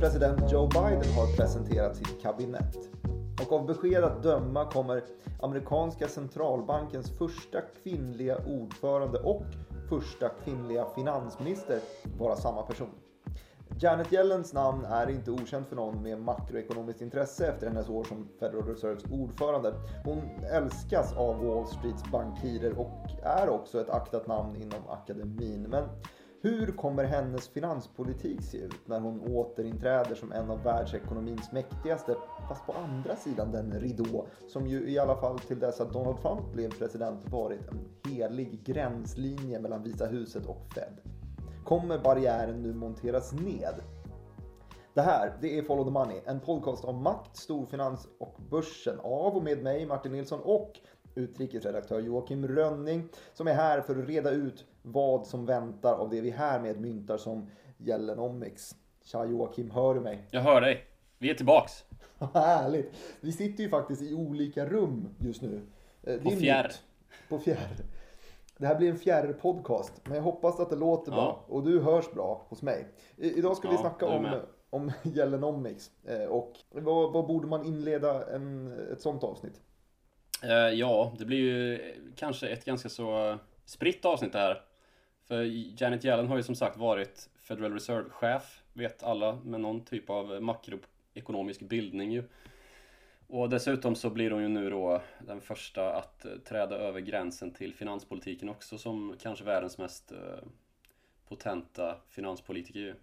President Joe Biden har presenterat sitt kabinett. Och av besked att döma kommer amerikanska centralbankens första kvinnliga ordförande och första kvinnliga finansminister vara samma person. Janet Yellens namn är inte okänt för någon med makroekonomiskt intresse efter hennes år som Federal Reserves ordförande. Hon älskas av Wall Streets bankirer och är också ett aktat namn inom akademin. Men hur kommer hennes finanspolitik se ut när hon återinträder som en av världsekonomins mäktigaste, fast på andra sidan den ridå som ju i alla fall till dess att Donald Trump blev president varit en helig gränslinje mellan Vita huset och Fed? Kommer barriären nu monteras ned? Det här, det är Follow the Money, en podcast om makt, storfinans och börsen av och med mig Martin Nilsson och utrikesredaktör Joakim Rönning som är här för att reda ut vad som väntar av det vi härmed myntar som Gällenomics. Tja Joakim, hör du mig? Jag hör dig. Vi är tillbaks. Härligt! Vi sitter ju faktiskt i olika rum just nu. Eh, På fjärr. På fjärr. Det här blir en fjärr podcast, men jag hoppas att det låter ja. bra och du hörs bra hos mig. I, idag ska ja, vi snacka om, om Gällenomics eh, och vad, vad, borde man inleda en, ett sånt avsnitt? Uh, ja, det blir ju kanske ett ganska så spritt avsnitt det här. För Janet Yellen har ju som sagt varit Federal Reserve-chef, vet alla, med någon typ av makroekonomisk bildning ju. Och dessutom så blir hon ju nu då den första att eh, träda över gränsen till finanspolitiken också som kanske världens mest eh, potenta finanspolitiker ju.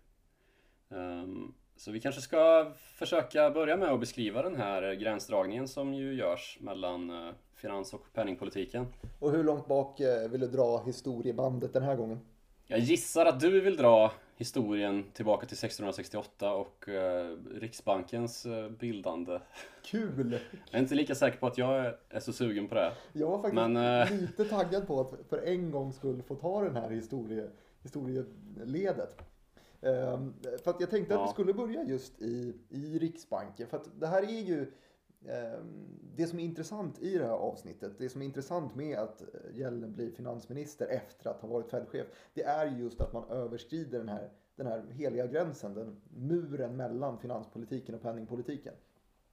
Ehm, så vi kanske ska försöka börja med att beskriva den här eh, gränsdragningen som ju görs mellan finans och penningpolitiken. Och hur långt bak uh, vill du dra historiebandet den här gången? Jag gissar att du vill dra historien tillbaka till 1668 och eh, Riksbankens eh, bildande. Kul! Jag är inte lika säker på att jag är så sugen på det. Jag var faktiskt Men, eh... lite taggad på att för en gång skulle få ta den här historie, historieledet. Um, för att jag tänkte ja. att vi skulle börja just i, i Riksbanken. För att det här är ju Ehm, det som är intressant i det här avsnittet, det som är intressant med att Yellen blir finansminister efter att ha varit Fed-chef, det är just att man överskrider den här, den här heliga gränsen, den muren mellan finanspolitiken och penningpolitiken.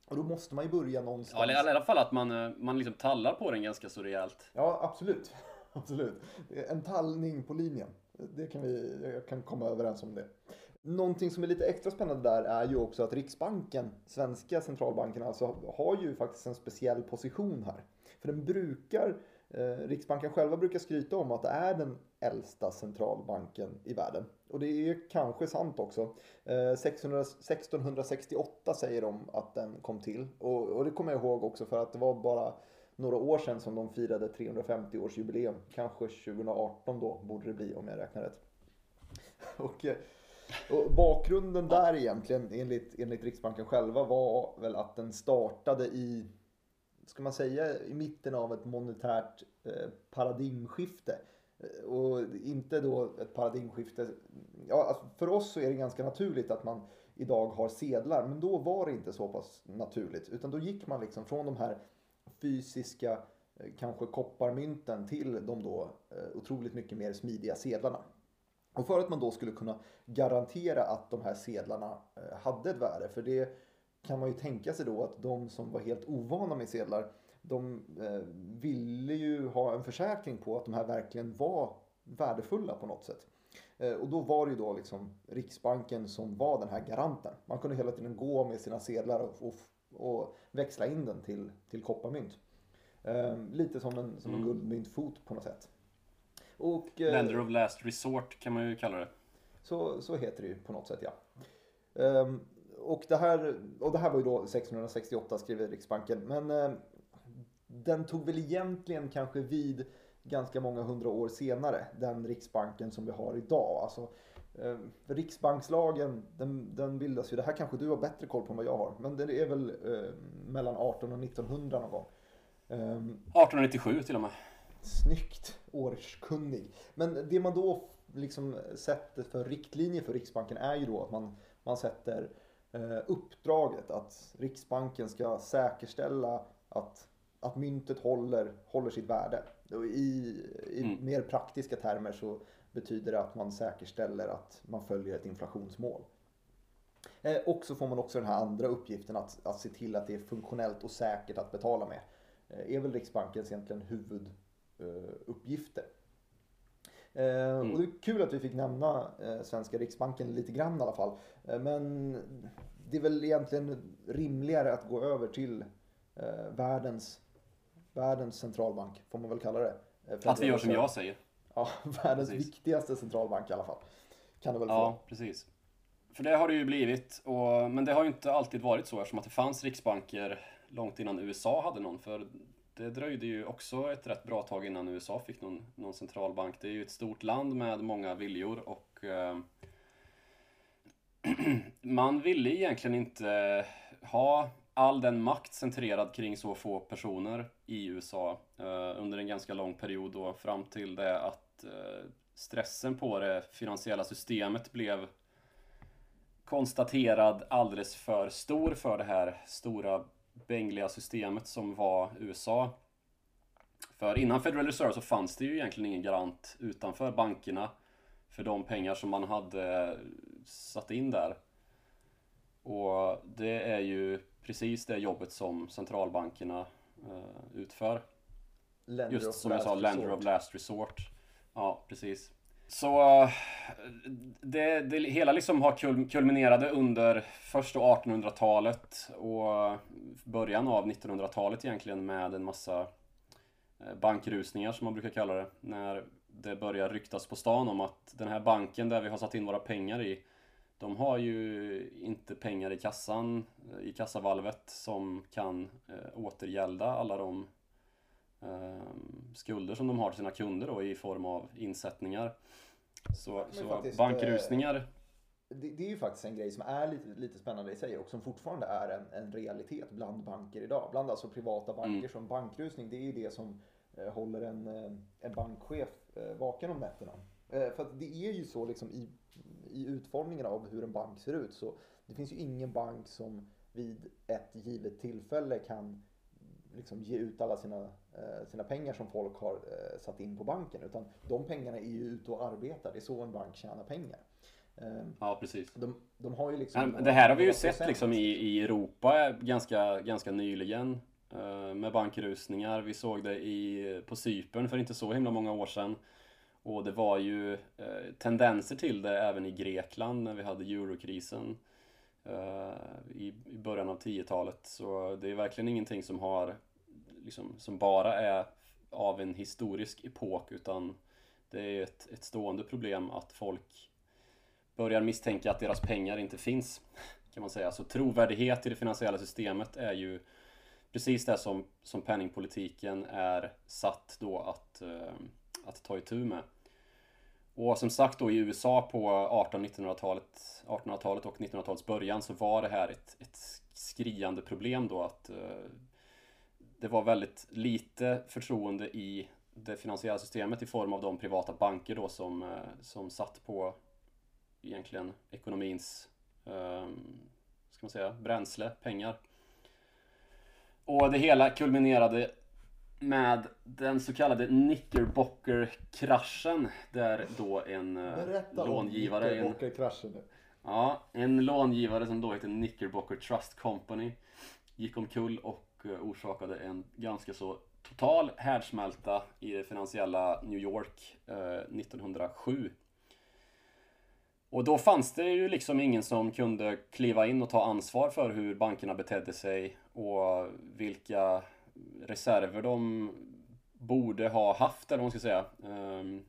Och då måste man ju börja någonstans. Ja, i alla fall att man, eh, man liksom tallar på den ganska så rejält. Ja, absolut. absolut. En tallning på linjen. Det kan vi, jag kan komma överens om det. Någonting som är lite extra spännande där är ju också att Riksbanken, svenska centralbanken alltså, har ju faktiskt en speciell position här. För den brukar, eh, Riksbanken själva brukar skryta om att det är den äldsta centralbanken i världen. Och det är kanske sant också. Eh, 600, 1668 säger de att den kom till. Och, och det kommer jag ihåg också för att det var bara några år sedan som de firade 350-årsjubileum. Kanske 2018 då borde det bli om jag räknar rätt. Och, eh, och bakgrunden där egentligen enligt, enligt Riksbanken själva var väl att den startade i, ska man säga, i mitten av ett monetärt eh, paradigmskifte. Eh, och inte då ett paradigmskifte, ja alltså för oss så är det ganska naturligt att man idag har sedlar, men då var det inte så pass naturligt. Utan då gick man liksom från de här fysiska, eh, kanske kopparmynten till de då eh, otroligt mycket mer smidiga sedlarna. Och för att man då skulle kunna garantera att de här sedlarna eh, hade ett värde, för det kan man ju tänka sig då att de som var helt ovana med sedlar, de eh, ville ju ha en försäkring på att de här verkligen var värdefulla på något sätt. Eh, och då var det ju då liksom Riksbanken som var den här garanten. Man kunde hela tiden gå med sina sedlar och, och, och växla in den till, till kopparmynt. lite som en, som en mm. guldmyntfot på något sätt. Och, eh, Lender of Last Resort kan man ju kalla det. Så, så heter det ju på något sätt ja. Um, och, det här, och det här var ju då 1668 skriver Riksbanken. Men uh, den tog väl egentligen kanske vid ganska många hundra år senare. Den Riksbanken som vi har idag. Alltså, uh, Riksbankslagen den, den bildas ju, det här kanske du har bättre koll på än vad jag har. Men det är väl uh, mellan 18 och 1900 någon gång. Um, ehm, 1897 till och med. Snyggt, årskunnig. Men det man då liksom sätter för riktlinjer för Riksbanken är ju då att man, man sätter eh, uppdraget att Riksbanken ska säkerställa att, att myntet håller, håller sitt värde. I, i mm. mer praktiska termer så betyder det att man säkerställer att man följer ett inflationsmål. Eh, och så får man också den här andra uppgiften att, att se till att det är funktionellt och säkert att betala med. Eh, är väl Riksbankens egentligen huvuduppgifter. Eh, mm. Och det är kul att vi fick nämna eh, svenska Riksbanken lite grann i alla fall. Men det är väl egentligen rimligare att gå över till världens, världens centralbank, får man väl kalla det. att vi gör som jag säger. Ja, världens precis. viktigaste centralbank i alla fall. Kan det väl ja, precis. För det har det ju blivit, och, men det har ju inte alltid varit så eftersom att det fanns riksbanker långt innan USA hade någon. För det dröjde ju också ett rätt bra tag innan USA fick någon, någon centralbank. Det är ju ett stort land med många viljor och eh, man ville egentligen inte ha all den makt centrerad kring så få personer i USA eh, under en ganska lång period då fram till det att eh, stressen på det finansiella systemet blev konstaterad alldeles för stor för det här stora bängliga systemet som var USA. För innan Federal Reserve så fanns det ju egentligen ingen garant utanför bankerna för de pengar som man hade satt in där. Och det är ju precis det jobbet som centralbankerna uh, utför. Lender Just som jag sa, lender of last resort. Ja, precis. Så eh, det, det hela liksom har kulminerade under först 1800-talet och början av 1900-talet egentligen med en massa eh, bankrusningar som man brukar kalla det. När det börjar ryktas på stan om att den här banken där vi har satt in våra pengar i de har ju inte pengar i kassan, eh, i kassavalvet som kan eh, återgälda alla de skulder som de har till sina kunder då i form av insättningar. Så, så faktiskt, bankrusningar eh, det, det, är ju faktiskt en grej som är lite, lite spännande i sig och som fortfarande är en, en realitet bland banker idag. Bland alltså privata banker mm. som bankrusning, det är ju det som eh, håller en, eh, en bankchef eh, vaken om nätterna. Eh, för att det är ju så liksom i, i utformningen av hur en bank ser ut så det finns ju ingen bank som vid ett givet tillfälle kan liksom ge ut alla sina, eh, sina pengar som folk har eh, satt in på banken. Utan de pengarna är ju ute och arbetar. Det är så en bank tjänar pengar. Ehm, ja, precis. De, de har ju liksom det här har vi ju sett liksom i, i Europa ganska, ganska nyligen. Eh, med bankrusningar. Vi såg det i, på Cypern för inte så himla många år sedan. Och det var ju tendenser till det även i Grekland när vi hade eurokrisen. Eh, I, i början av 10-talet. Så det är verkligen ingenting som har liksom, som bara är av en historisk epok utan det är ett, ett stående problem att folk börjar misstänka att deras pengar inte finns. Kan man säga. Så trovärdighet i det finansiella systemet är ju precis det som, som penningpolitiken är satt då att, eh, att ta itu med. Och som sagt då i USA på 1800-talet 1800-talet och 1900-talets början så var det här ett, ett skriande problem då att eh, det var väldigt lite förtroende i det finansiella systemet i form av de privata banker då som, eh, som satt på egentligen ekonomins eh, ska man säga, bränsle, pengar. Och det hela kulminerade med den så kallade Knickerbocker-kraschen där då en eh, Berätta långivare... Berätta om Knickerbocker-kraschen nu. Ja, en långivare som då heter Knickerbocker Trust Company gick omkull och eh, orsakade en ganska så total härdsmälta i det finansiella New York eh, 1907. Och då fanns det ju liksom ingen som kunde kliva in och ta ansvar för hur bankerna betedde sig och vilka reserver de borde ha haft, eller vad man ska säga, um,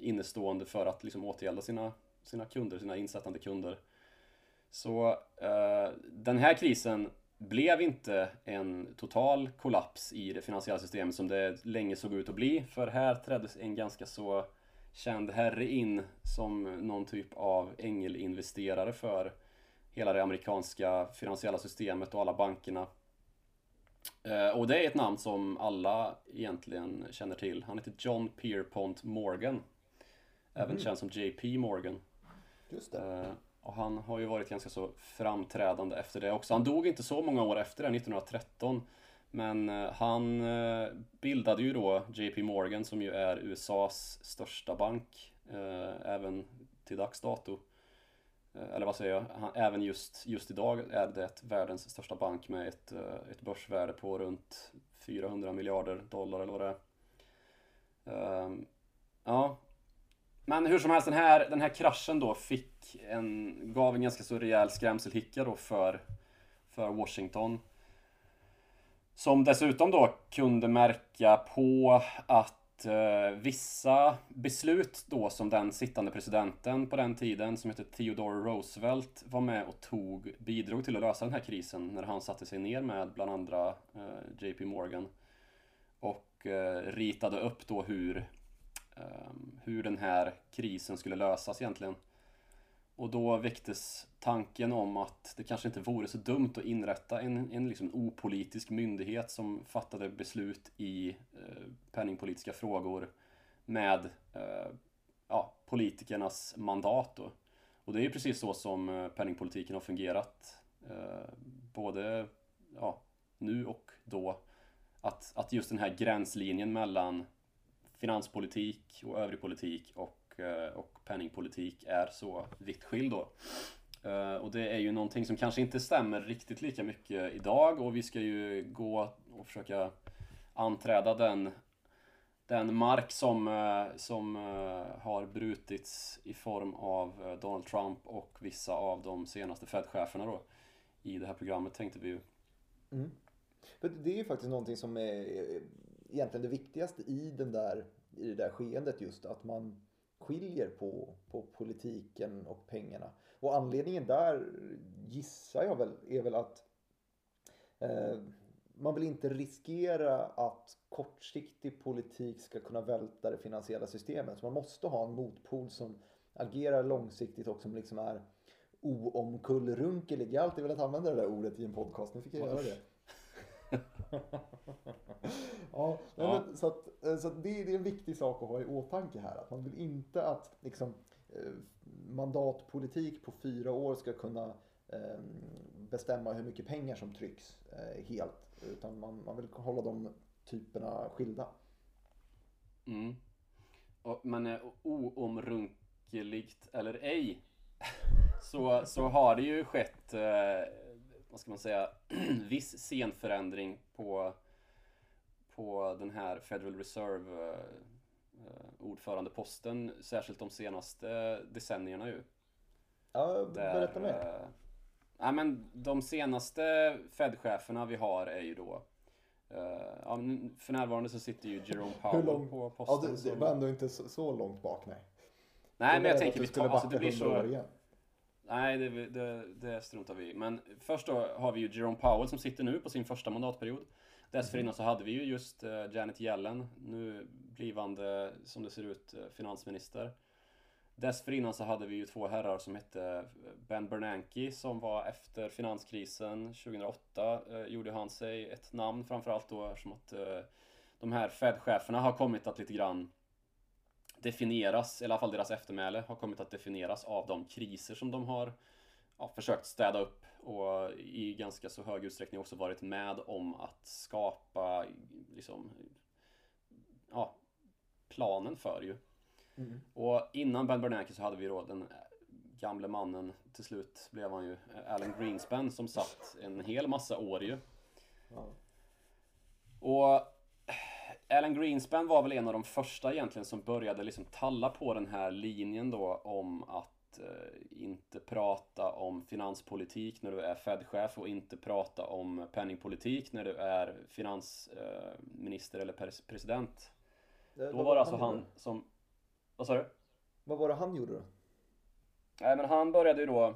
innestående för att liksom återgälda sina, sina kunder, sina insättande kunder. Så uh, den här krisen blev inte en total kollaps i det finansiella systemet som det länge såg ut att bli. För här träddes en ganska så känd herre in som någon typ av ängelinvesterare för hela det amerikanska finansiella systemet och alla bankerna. Eh, och det är ett namn som alla egentligen känner till. Han heter John Pierpont Morgan. Även mm. känd som JP Morgan. Just det. Eh, och han har ju varit ganska så framträdande efter det också. Han dog inte så många år efter det, 1913. Men eh, han bildade ju då JP Morgan som ju är USAs största bank. Även till dags dato. Eh, eller vad säger jag? Han, även just, just idag är det världens största bank med ett, eh, ett börsvärde på runt 400 miljarder dollar eller vad det är. Um, ja. Men hur som helst, den här, den här kraschen då fick en, gav en ganska så rejäl skrämselhicka då för, för Washington. Som dessutom då kunde märka på att eh, vissa beslut då som den sittande presidenten på den tiden som hette Theodore Roosevelt var med och tog, bidrog till att lösa den här krisen när han satte sig ner med bland andra eh, JP Morgan och eh, ritade upp då hur, ehm, hur den här krisen skulle lösas egentligen. Och då väcktes tanken om att det kanske inte vore så dumt att inrätta en, en liksom opolitisk myndighet som fattade beslut i eh, penningpolitiska frågor med eh, ja, politikernas mandat. Då. Och det är ju precis så som eh, penningpolitiken har fungerat eh, både ja, nu och då. Att, att just den här gränslinjen mellan finanspolitik och övrig politik och Eh, och penningpolitik är så vitt skild då. Eh, och det är ju någonting som kanske inte stämmer riktigt lika mycket idag och vi ska ju gå och försöka anträda den, den mark som, eh, som eh, har brutits i form av Donald Trump och vissa av de senaste Fed-cheferna då. I det här programmet tänkte vi ju. Mm. Det är ju faktiskt någonting som är egentligen det viktigaste i, den där, i det där skeendet just att man skiljer på, på politiken och pengarna. Och anledningen där gissar jag väl är väl att eh, man vill inte riskera att kortsiktig politik ska kunna välta det finansiella systemet. Så man måste ha en motpol som agerar långsiktigt och som liksom är oomkullrunkelig. Jag har alltid velat använda det där ordet i en podcast, nu fick jag göra det. ja, ja. Men, så, att, eh, så att det, det, är en viktig sak att ha i åtanke här. Att man vill inte att liksom, eh, mandatpolitik på fyra år ska kunna eh, bestämma hur mycket pengar som trycks helt. Utan man, man vill hålla de typerna skilda. Mm. Och, men oomrunkeligt eller ej så, så har det ju skett vad ska man säga, viss scenförändring på, på den här Federal Reserve eh, ordförandeposten, särskilt de senaste decennierna ju. Ja, berätta mer. Eh, ja, men de senaste Fed-cheferna vi har är ju då ja, för närvarande så sitter ju Jerome Powell lång... på posten. Ja, det, det var ändå inte så, så långt bak, nej. Nej, men jag tänker vi tar, alltså det blir så... Nej, det, det, det struntar vi i. Men först då har vi ju Jerome Powell som sitter nu på sin första mandatperiod. Dessförinnan så hade vi ju just uh, Janet Yellen, nu blivande, som det ser ut, uh, finansminister. Dessförinnan så hade vi ju två herrar som hette eh, Ben Bernanke som var efter finanskrisen 2008 uh, gjorde han sig ett namn framförallt då eftersom att de här Fed-cheferna har kommit att lite grann definieras, i alla fall deras eftermäle, har kommit att definieras av de kriser som de har ja, försökt städa upp och i ganska så hög utsträckning också varit med om att skapa liksom, ja, planen för ju. Mm. Och innan Ben Bernanke så hade vi då den gamle mannen, till slut blev han ju Alan Greenspan som satt en hel massa år ju. Ja. Och Alan Greenspan var väl en av de första egentligen som började liksom talla på den här linjen då om att eh, inte prata om finanspolitik när du är Fed-chef och inte prata om penningpolitik när du är finansminister eh, eller president. Det, då var det alltså han, han som... Vad sa du? Vad var det han gjorde då? Nej men han började ju då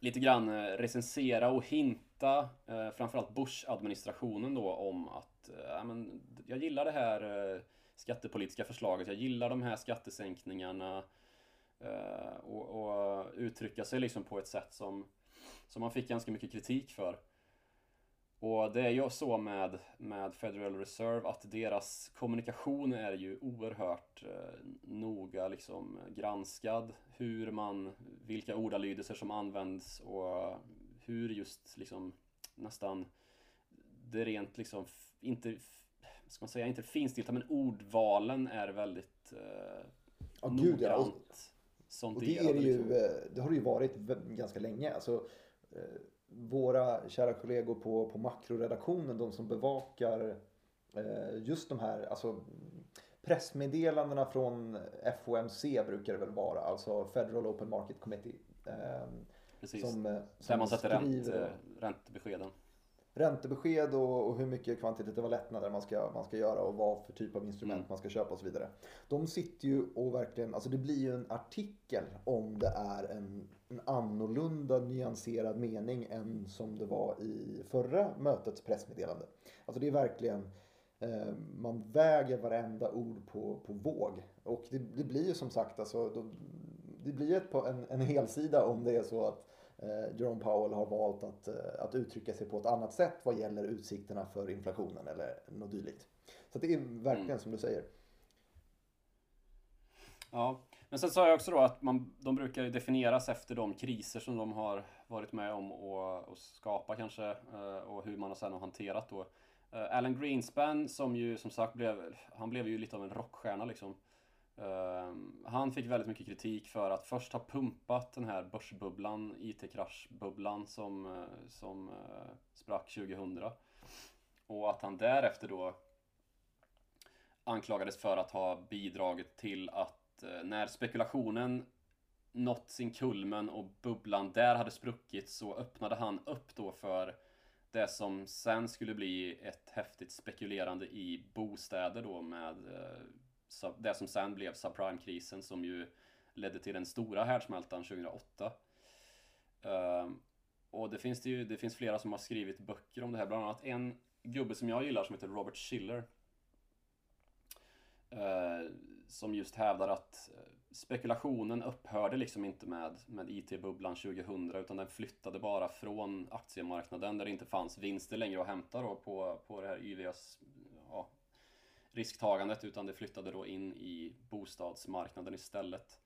lite grann eh, recensera och hinta eh, framförallt Bush-administrationen då om att eh, men, jag gillar det här eh, skattepolitiska förslaget, jag gillar de här skattesänkningarna och, och, uttrycka sig liksom på ett sätt som, som man fick ganska mycket kritik för. Och det är ju så med, med Federal Reserve att deras kommunikation är ju oerhört eh, noga liksom granskad. Hur man, vilka ordalydelser som används och hur just liksom nästan det rent liksom inte, ska man säga, inte finstilta men ordvalen är väldigt eh, oh, noggrant. Gud, ja. Och det, är det, ju, liksom. Eh, det har det ju varit ganska länge. Alltså, eh, våra kära kollegor på, på makroredaktionen, de som bevakar eh, just de här alltså, pressmeddelandena från FOMC brukar det väl vara, alltså Federal Open Market Committee. Precis, som, som där man sätter rent, räntebeskeden räntebesked och, och, hur mycket kvantitativa lättnader man ska, man ska göra och vad för typ av instrument mm. man ska köpa och så vidare. De sitter ju och verkligen, alltså det blir ju en artikel om det är en, en annorlunda nyanserad mening än som det var i förra mötets pressmeddelande. Alltså det är verkligen eh, man väger varenda ord på, på våg. Och det, det blir ju som sagt, alltså, då, det blir ett, en, en helsida om det är så att Jerome Powell har valt att, eh, att uttrycka sig på ett annat sätt vad gäller utsikterna för inflationen eller något dylikt. Så det är verkligen mm. som du säger. Ja, men sen sa jag också då att man, de brukar definieras efter de kriser som de har varit med om och, och skapa kanske eh, och hur man har sedan har hanterat då. Eh, Alan Greenspan som ju som sagt blev, han blev ju lite av en rockstjärna liksom. Ehm, han fick väldigt mycket kritik för att först ha pumpat den här börsbubblan, IT-kraschbubblan som, eh, som uh, sprack 2000. Och att han därefter då anklagades för att ha bidragit till att uh, när spekulationen nått sin kulmen och bubblan där hade spruckit så öppnade han upp då för det som sen skulle bli ett häftigt spekulerande i bostäder då med det som sen blev subprime-krisen som ju ledde till den stora härdsmältan 2008. Um, ehm, och det finns det ju, det finns flera som har skrivit böcker om det här, bland annat en gubbe som jag gillar som heter Robert Schiller. Uh, som just hävdar att eh, spekulationen upphörde liksom inte med, med IT-bubblan 2000 utan den flyttade bara från aktiemarknaden där det inte fanns vinster längre att hämta då på, på det här yviga risktagandet utan det flyttade då in i bostadsmarknaden istället.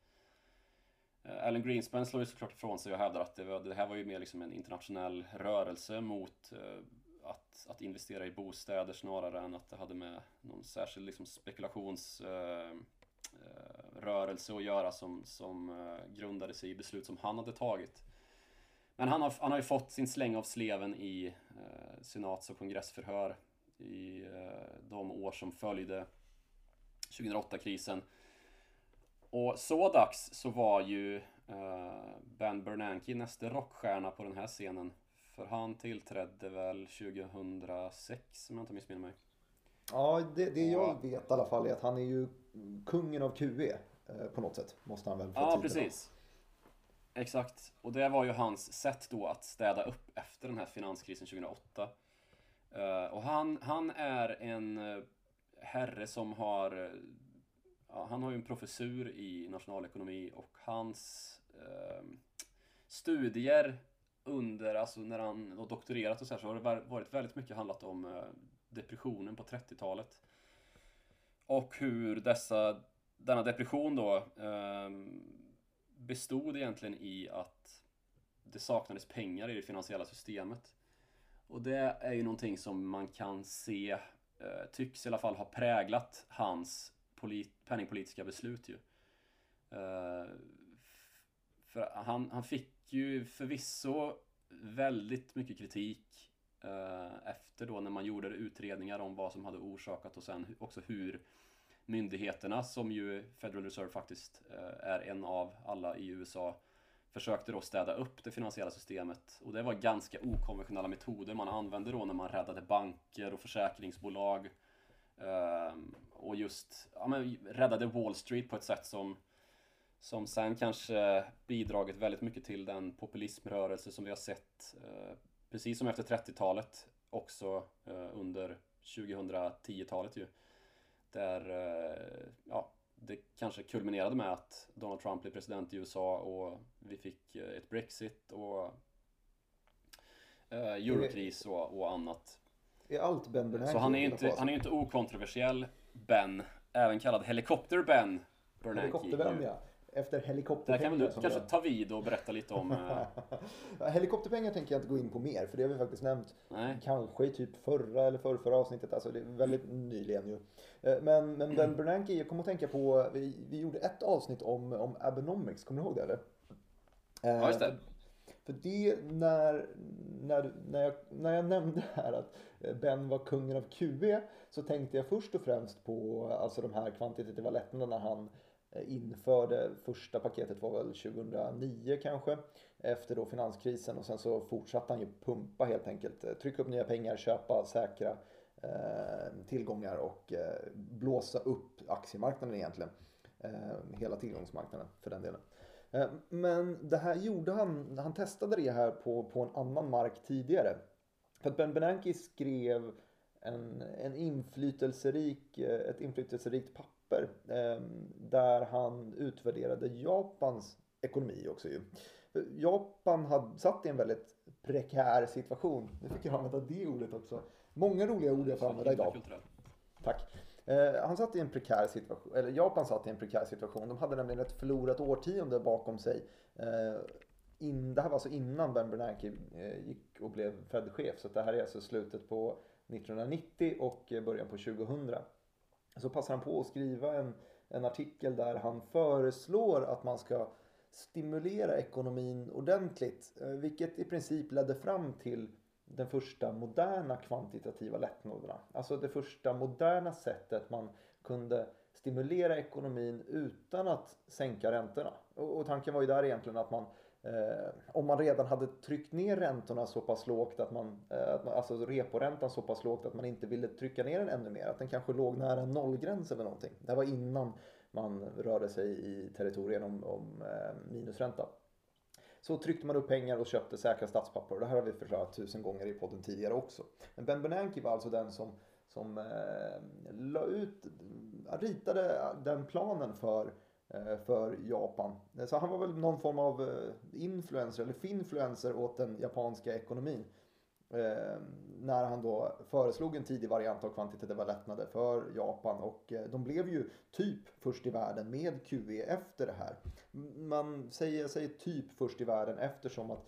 Eh, Alan Greenspan slår ju såklart ifrån sig och hävdar att det, var, det här var ju mer liksom en internationell rörelse mot eh, att, att investera i bostäder snarare än att det hade med någon särskild liksom spekulationsrörelse eh, att göra som, som grundade sig i beslut som han hade tagit. Men han har, han har ju fått sin släng av sleven i senats och kongressförhör i eh, de år som följde 2008-krisen. Och så dags så var ju eh, Ben Bernanke nästa rockstjärna på den här scenen. För han tillträdde väl 2006 om jag inte missminner mig. Ja, det, det jag vet i alla fall är att han är ju kungen av QE eh, på något sätt. Måste han väl få Ja, precis. Exakt. Och det var ju hans sätt då att städa upp efter den här finanskrisen 2008. Eh, och han, han är en eh, herre som har eh, ja, Han har ju en professur i nationalekonomi och hans studier under, alltså när han har doktorerat och så här, så har det varit väldigt mycket handlat om depressionen på 30-talet. Och hur dessa, denna depression då bestod egentligen i att det saknades pengar i det finansiella systemet. Och det är ju någonting som man kan se, eh, tycks i alla fall ha präglat hans penningpolitiska beslut ju. Eh, för han, han fick ju förvisso väldigt mycket kritik eh, efter då när man gjorde utredningar om vad som hade orsakat och sen också hur myndigheterna, som ju Federal Reserve faktiskt är en av alla i USA, försökte då städa upp det finansiella systemet och det var ganska okonventionella metoder man använde då när man räddade banker och försäkringsbolag ehm, och just ja, men, räddade Wall Street på ett sätt som som sen kanske bidragit väldigt mycket till den populismrörelse som vi har sett eh, precis som efter 30-talet också eh, under 2010-talet ju. Där eh, ja, det kanske kulminerade med att Donald Trump blev president i USA och vi fick eh, ett Brexit och eh, eurokris och, och annat. Är allt Ben Bernanke? Så han är inte, han är inte okontroversiell Ben, även kallad Helikopter Ben Bernanke. Helikopter Ben ja. Efter Där kan helikopterpengar. du kanske jag- ta vid och berätta lite om... eh, Helikopterpengar tänker jag inte gå in på mer, för det har vi faktiskt nämnt nej, kanske i typ förra eller förrförra avsnittet. Alltså det är väldigt nyligen ju. Eh, Men, men Ben Bernanke, jag kommer att tänka på, vi, vi gjorde ett avsnitt om, om Abenomics, kommer du ihåg det eller? Eh, Ja, just det. För det, när, när, när, jag, när jag nämnde här att eh, Ben var kungen av QE så tänkte jag först och främst på alltså de här kvantitativa lättnaderna han eh, Eh, införde. Första paketet var väl 2009 kanske efter då finanskrisen och sen så fortsatte han ju pumpa helt enkelt. Eh, trycka upp nya pengar, köpa säkra eh, tillgångar och eh, blåsa upp aktiemarknaden egentligen. Eh, hela tillgångsmarknaden för den delen. Eh, men det här gjorde han, han testade det här på, på en annan mark tidigare. För att Ben Bernanke skrev en, en inflytelserik, ett inflytelserikt papper eh, där han utvärderade Japans ekonomi också ju. Japan hade satt i en väldigt prekär situation. Nu fick jag använda det ordet också. Många roliga ord jag får använda idag. Tack. Eh, han satt i en prekär situation, eller Japan satt i en prekär situation. De hade nämligen ett förlorat årtionde bakom sig. Eh, in, det här var alltså innan Ben Bernanke eh, gick och blev Fed-chef. Så det här är alltså slutet på 1990 och eh, början på 2000. Så passar han på att skriva en, en artikel där han föreslår att man ska stimulera ekonomin ordentligt. Eh, vilket i princip ledde fram till den första moderna kvantitativa lättnaderna. Alltså det första moderna sättet man kunde stimulera ekonomin utan att sänka räntorna. Och, och tanken var ju där egentligen att man Eh, om man redan hade tryckt ner räntorna så pass lågt att man, eh, alltså reporäntan så pass lågt att man inte ville trycka ner den ännu mer. Att den kanske låg nära en nollgräns eller någonting. Det här var innan man rörde sig i territorien om, om eh, minusränta. Så tryckte man upp pengar och köpte säkra statspapper. Det här har vi förklarat tusen gånger i podden tidigare också. Men Ben Bernanke var alltså den som, som eh, la ut, ritade den planen för, Eh, för Japan. Eh, så han var väl någon form av eh, influencer eller finfluencer åt den japanska ekonomin. När han då föreslog en tidig variant av kvantitativa lättnader för Japan och de blev ju typ först i världen med QE efter det här. Man säger, säger typ först i världen eftersom att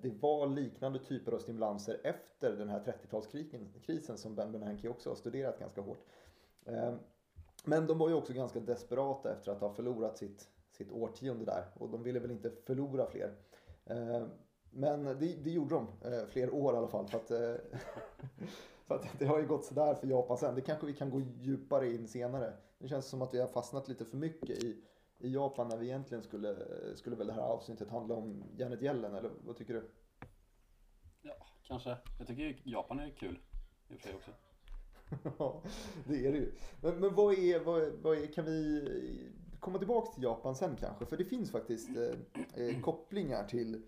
det var liknande typer av stimulanser efter den här 30-talskrisen som Ben Bernanke också har studerat ganska hårt. Men de var ju också ganska desperata efter att ha förlorat sitt, sitt årtionde där och de ville väl inte förlora fler. Eh, men det, det gjorde de, eh, fler år i alla fall. För att, eh, för att det har ju gått sådär för Japan sen. Det kanske vi kan gå djupare in senare. Det känns som att vi har fastnat lite för mycket i, i Japan när vi egentligen skulle, skulle väl det här avsnittet handla om Janet Yellen, eller vad tycker du? Ja, kanske. Jag tycker ju Japan är kul. I och för sig också. Ja, det är det ju. Men, men vad, är, vad, vad är, kan vi komma tillbaks till Japan sen kanske? För det finns faktiskt eh, eh, kopplingar till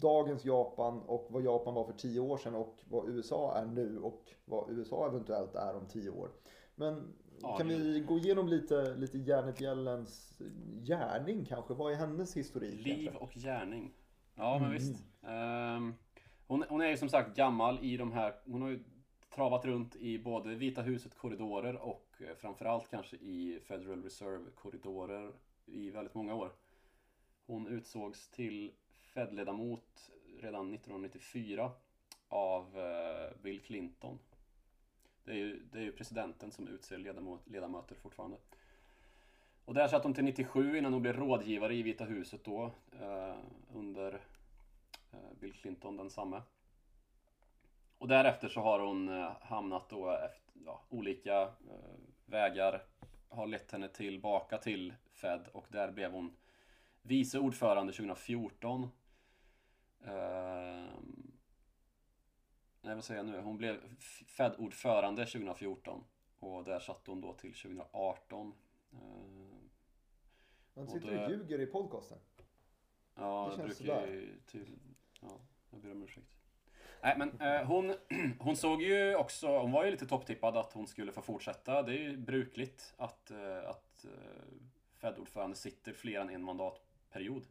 dagens Japan och vad Japan var för tio år sedan och vad USA är nu och vad USA eventuellt är om tio år. Men Ja, kan det- vi gå igenom lite, lite Janet Yellens gärning kanske? Vad är hennes historik? Liv kanske? och gärning. Ja, men Mm. visst. Ehm, hon, hon är ju som sagt gammal i de här... Hon har ju travat runt i både Vita huset korridorer och eh, framförallt kanske i Federal Reserve korridorer i väldigt många år. Hon utsågs till Fed-ledamot redan 1994 av eh, Bill Clinton. Det är, ju, det är ju presidenten som utser ledamot, ledamöter fortfarande. Och där satt hon till 97 innan hon blev rådgivare i Vita huset då eh, under eh, Bill Clinton densamme. Och därefter så har hon eh, hamnat då efter ja, olika eh, vägar har lett henne tillbaka till Fed och där blev hon vice ordförande 2014. Ehm, nej vad säger jag nu? Hon blev Fed-ordförande 2014 och där satt hon då till 2018. Ehm, Man och sitter då- och ljuger i podcasten. Ja, Det jag känns brukar sådär. ju till... Ja, jag ber om ursäkt. Nej, men eh, hon, hon såg ju också, hon var ju lite topptippad att hon skulle få fortsätta. Det är ju brukligt att, eh, att eh, Fed-ordförande sitter fler än en mandatperiod.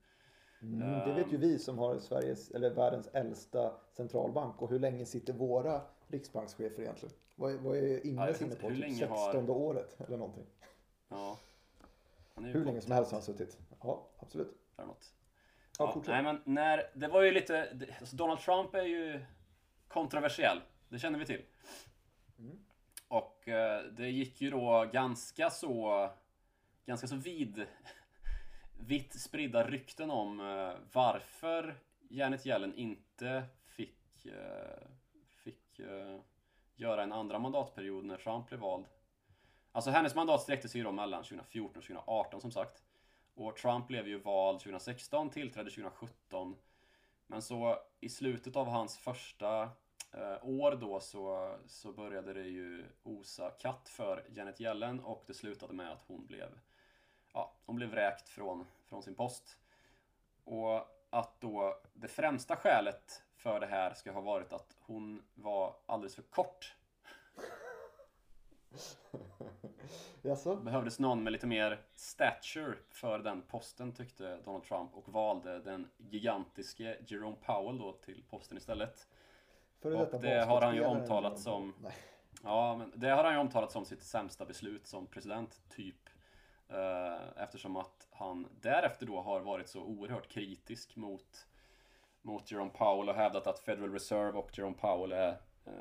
Mm, det vet ju vi som har Sveriges, eller världens äldsta centralbank. Och hur länge sitter våra riksbankschefer egentligen? Vad vad är Ingves inne på? hur Typ länge har- 16 året eller någonting. Ja. Hur länge som helst har han suttit. Ja, absolut. Ja, Ja, nej men när, det var ju lite, alltså Donald Trump är ju kontroversiell. Det känner vi till. Mm. Och eh, det gick ju då ganska så, ganska så vid, vitt spridda rykten om eh, varför Janet Yellen inte fick, eh, fick göra en andra mandatperiod när Trump blev vald. Alltså hennes mandat sträckte sig ju då mellan 2014 och 2018 som sagt. Och Trump blev ju vald 2016, tillträdde 2017. Men så i slutet av hans första eh, år då så, så började det ju osa katt för Janet Yellen och det slutade med att hon blev, ja, hon blev vräkt från, från sin post. Och att då det främsta skälet för det här ska ha varit att hon var alldeles för kort. Jaså? Behövdes någon med lite mer stature för den posten tyckte Donald Trump och valde den gigantiske Jerome Powell då till posten istället. Före Och detta det har han ju omtalat som- Nej. Ja, men det har han ju omtalat som sitt sämsta beslut som president, typ. Eh, Eftersom att han därefter då har varit så oerhört kritisk mot, mot Jerome Powell och hävdat att Federal Reserve och Jerome Powell är Eh,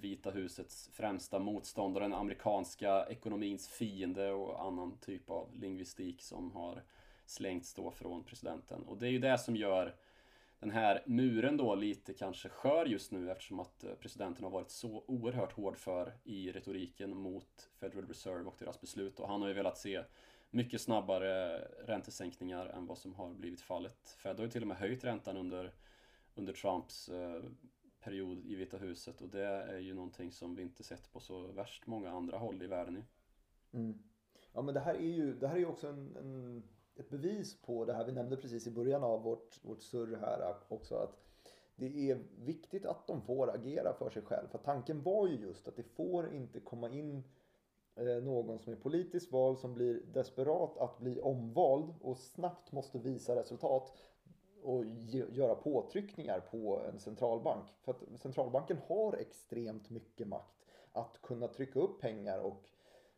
Vita husets främsta motståndare, den amerikanska ekonomins fiende och annan typ av lingvistik som har slängts då från presidenten. Och det är ju det som gör den här muren då lite kanske skör just nu eftersom att eh, presidenten har varit så oerhört hård för i retoriken mot Federal Reserve och deras beslut och han har ju velat se mycket snabbare räntesänkningar än vad som har blivit fallet. Fed har ju till och med höjt räntan under, under Trumps eh, period i Vita huset och det är ju någonting som vi inte sett på så värst många andra håll i världen. Mm. Ja men det här är ju, det här är ju också en, en, ett bevis på det här vi nämnde precis i början av vårt, vårt surr här också att det är viktigt att de får agera för sig själv. För tanken var ju just att det får inte komma in eh, någon som är politiskt vald som blir desperat att bli omvald och snabbt måste visa resultat och ge, göra påtryckningar på en centralbank. För att centralbanken har extremt mycket makt att kunna trycka upp pengar och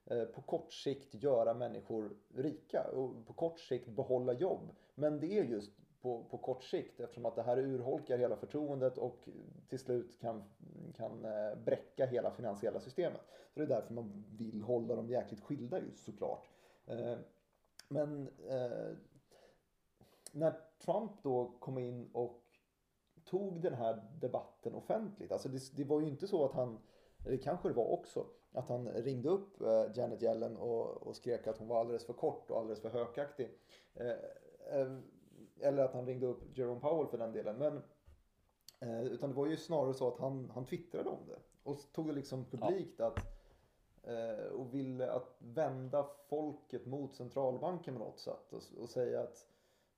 eh, på kort sikt göra människor rika och på kort sikt behålla jobb. Men det är just på, på kort sikt eftersom att det här urholkar hela förtroendet och till slut kan, kan eh, bräcka hela finansiella systemet. Så det är därför man vill hålla dem jäkligt skilda just såklart. Eh, Men eh, när Trump då kom in och tog den här debatten offentligt. Alltså det, det var ju inte så att han, det kanske det var också, att han ringde upp eh, Janet Yellen och, och skrek att hon var alldeles för kort och alldeles för hökaktig. Eh, eh, eller att han ringde upp Jerome Powell för den delen. Men, eh, utan det var ju snarare så att han, han twittrade om det. Och tog det liksom publikt att eh, och ville att vända folket mot centralbanken på något sätt. Och, och säga att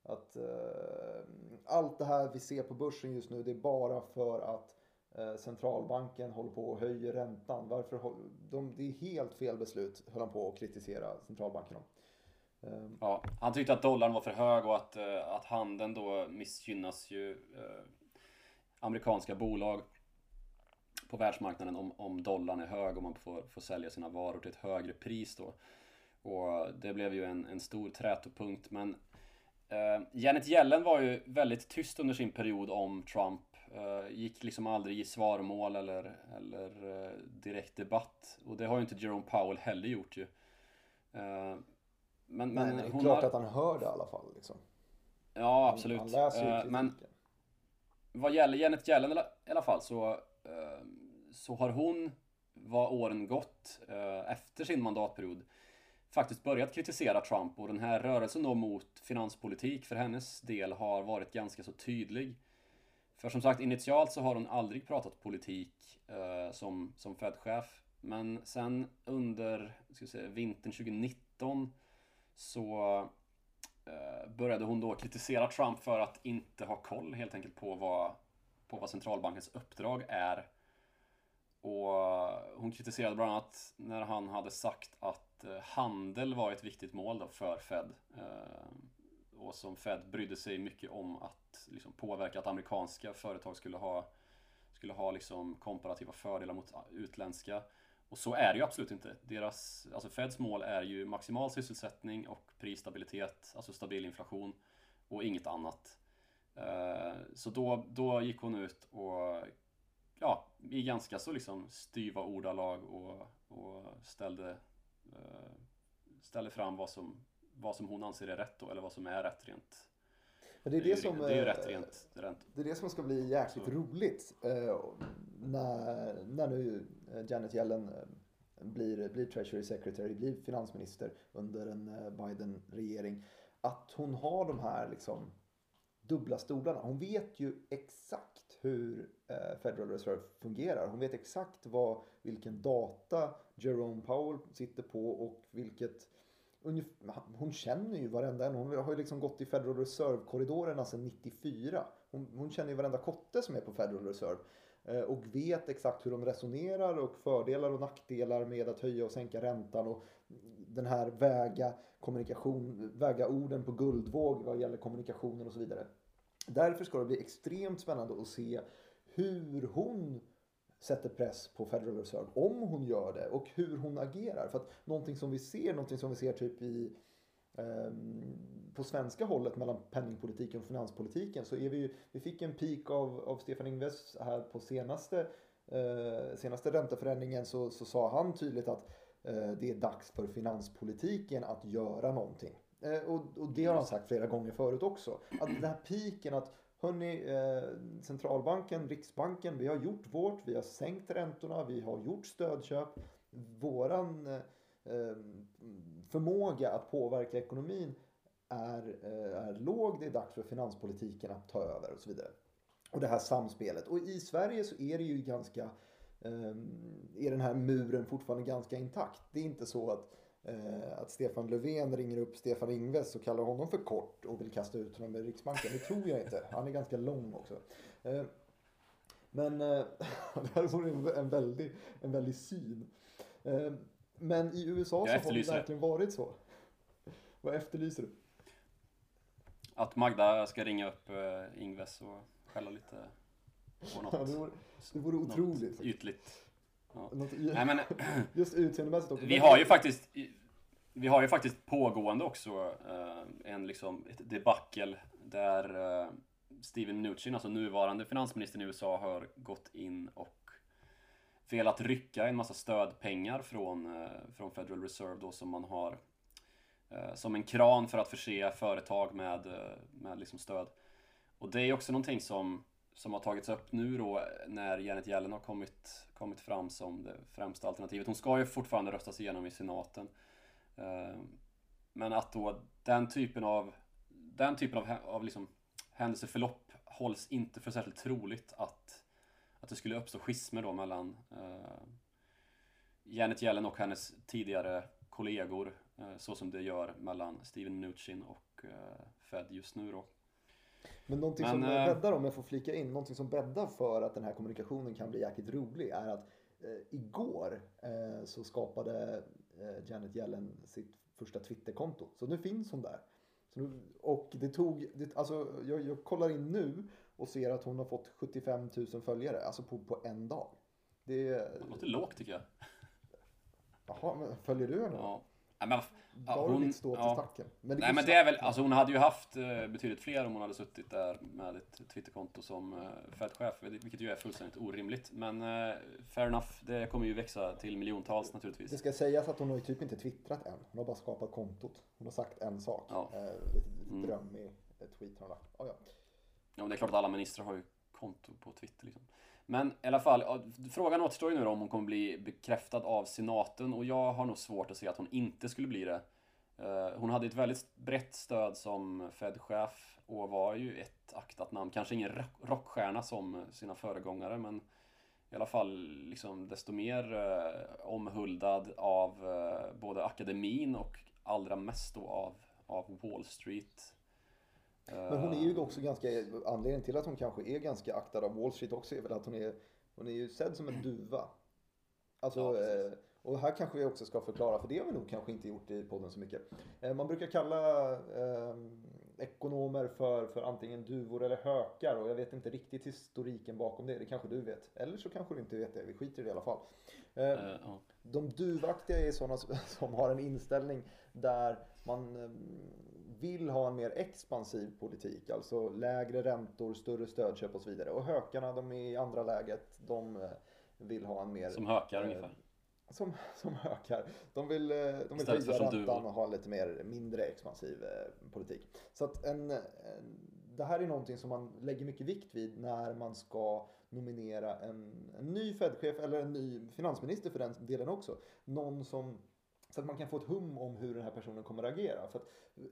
att eh, allt det här vi ser på börsen just nu det är bara för att eh, centralbanken håller på och höjer räntan. Varför de, det är helt fel beslut höll han på att kritisera centralbanken om. Eh, Ja, han tyckte att dollarn var för hög och att, eh, att handeln då missgynnas ju eh, amerikanska bolag på världsmarknaden om, om dollarn är hög och man får, får sälja sina varor till ett högre pris då. Och det blev ju en, en stor trätopunkt men eh, Janet Yellen var ju väldigt tyst under sin period om Trump. Eh, gick liksom aldrig i svarmål eller, eller eh, direkt debatt. Och det har ju inte Jerome Powell heller gjort ju. Men, men, men det är klart har- att han hör det i alla fall. Liksom. Ja, absolut. Han Eh, men vad gäller Janet Yellen i alla- fall så, så har hon, vad åren gått efter sin mandatperiod, faktiskt börjat kritisera Trump och den här rörelsen då mot finanspolitik för hennes del har varit ganska så tydlig. För som sagt, initialt så har hon aldrig pratat politik eh, som, som Fed-chef. Men sen under ska säga, vintern 2019 så eh, började hon då kritisera Trump för att inte ha koll helt enkelt på vad, på vad centralbankens uppdrag är. Och hon kritiserade bland annat när han hade sagt att Eh, handel var ett viktigt mål då för Fed. Eh, och som Fed brydde sig mycket om att liksom påverka att amerikanska företag skulle ha, skulle ha liksom komparativa fördelar mot ah, utländska. Och så är det ju absolut inte. Deras, alltså Feds mål är ju maximal sysselsättning och prisstabilitet, alltså stabil inflation och inget annat. Eh, så då, då gick hon ut och ja, i ganska så liksom styva ordalag och, och ställde, eh, ställde fram vad som, vad som hon anser är rätt då, eller vad som är rätt rent Men det är det, ju- som, det är ju eh, rätt rent, rent Det är det som ska bli jäkligt Så. roligt eh, när, när nu eh, Janet Yellen eh, blir, blir Treasury Secretary, blir finansminister under en eh, Biden-regering. Att hon har de här liksom dubbla stolarna. Hon vet ju exakt hur eh, Federal Reserve fungerar. Hon vet exakt vad, vilken data Jerome Powell sitter på och vilket hon känner ju varenda en. Hon har ju liksom gått i Federal Reserve-korridorerna sedan 94. Hon, hon känner ju varenda kotte som är på Federal Reserve. Eh, och vet exakt hur de resonerar och fördelar och nackdelar med att höja och sänka räntan. Och den här väga, kommunikation, väga orden på guldvåg vad gäller kommunikationen och så vidare. Därför ska det bli extremt spännande att se hur hon sätter press på Federal Reserve. Om hon gör det och hur hon agerar. För att någonting som vi ser, någonting som vi ser typ i ehm, på svenska hållet mellan penningpolitiken och finanspolitiken så är vi ju, vi fick en peak av, av Stefan Ingves här på senaste, eh, senaste ränteförändringen så, så sa han tydligt att eh, det är dags för finanspolitiken att göra någonting. Eh, och, och det har han sagt flera gånger förut också. Att den här piken att Hörni, eh, centralbanken, Riksbanken, vi har gjort vårt, vi har sänkt räntorna, vi har gjort stödköp. Våran eh, eh, förmåga att påverka ekonomin är, eh, är låg. Det är dags för finanspolitiken att ta över och så vidare. Och det här samspelet. Och i Sverige så är det ju ganska eh, är den här muren fortfarande ganska intakt. Det är inte så att, eh, att Stefan Löfven ringer upp Stefan Ingves och kallar honom för kort och vill kasta ut honom i Riksbanken. Det tror jag inte. Han är ganska lång också. Eh, men eh, det här vore en, väldig, en väldig syn. Eh, men i USA så har det verkligen varit så. Vad efterlyser du? Att Magda ska ringa upp eh, Ingves och skälla lite på något, Ja, det, vore, det vore något otroligt. faktiskt. ytligt. Ja. Något, Nej men just utseendemässigt också. vi har ju faktiskt vi har ju faktiskt pågående också eh, en liksom ett debacle där eh, Steven Mnuchin, alltså nuvarande finansministern i USA, har gått in och velat rycka en massa stödpengar från, eh, från Federal Reserve då som man har eh, som en kran för att förse företag med, eh, med liksom stöd. Och det är också någonting som, som har tagits upp nu då eh, när Janet Yellen har kommit, kommit fram som det främsta alternativet. Hon ska ju fortfarande röstas igenom i senaten. Eh, Men att då den typen av den typen av, av liksom händelseförlopp hålls inte för särskilt troligt att, att det skulle uppstå schismer då mellan eh, Janet Yellen och hennes tidigare kollegor eh, så som det gör mellan Steven Mnuchin och eh, Fed just nu då. Men någonting Men, som eh, bäddar, om jag får flika in, någonting som bäddar för att den här kommunikationen kan bli jäkligt rolig är att eh, igår eh, så skapade Janet Yellen sitt första Twitterkonto. Så nu finns hon där. Så nu, och det tog, det, alltså jag, jag kollar in nu och ser att hon har fått 75 000 följare, alltså på, på en dag. Det, Det låter lågt tycker jag. jaha, men följer du henne? Ja. Nej, men, ja, hon- stå till ja. stacken? Men Nej går men det är väl, alltså hon hade ju haft eh, betydligt fler om hon hade suttit där med ett Twitterkonto som eh, Fed-chef, vilket ju är fullständigt orimligt. Men eh, fair enough, det kommer ju växa till miljontals naturligtvis. Det ska sägas att hon har ju typ inte twittrat än. Hon har bara skapat kontot. Hon har sagt en sak. Ja. Eh, lite lite Mm. drömmig tweet har hon lagt. Oh, ja. Ja, men det är klart att alla ministrar har ju konto på Twitter liksom. Men i alla fall, frågan återstår ju nu då om hon kommer bli bekräftad av senaten och jag har nog svårt att se att hon inte skulle bli det. Eh, hon hade ett väldigt brett stöd som Fed-chef och var ju ett aktat namn. Kanske ingen rockstjärna som sina föregångare men i alla fall liksom desto mer eh, omhuldad av eh, både akademin och allra mest då av, av Wall Street. Men hon är ju också ganska, anledningen till att hon kanske är ganska aktad av Wall Street också är väl att hon är, hon är ju sedd som en duva. Alltså, Ja, eh, och här kanske vi också ska förklara, för det har vi nog kanske inte gjort i podden så mycket. Eh, Man brukar kalla eh, ekonomer för, för antingen duvor eller hökar och jag vet inte riktigt historiken bakom det. Det kanske du vet. Eller så kanske du inte vet det. Vi skiter i det i alla fall. Eh, Eh, ja. de duvaktiga är sådana som har en inställning där man vill ha en mer expansiv politik, alltså lägre räntor, större stödköp och så vidare. Och hökarna, de är i andra läget, de eh, vill ha en mer... Som hökar eh, ungefär? Som, som hökar. De vill, eh, de vill höja räntan och ha en lite mer, mindre expansiv eh, politik. Så att en, en, det här är någonting som man lägger mycket vikt vid när man ska nominera en, en ny Fed-chef eller en ny finansminister för den delen också. Någon som så att man kan få ett hum om hur den här personen kommer att agera. För att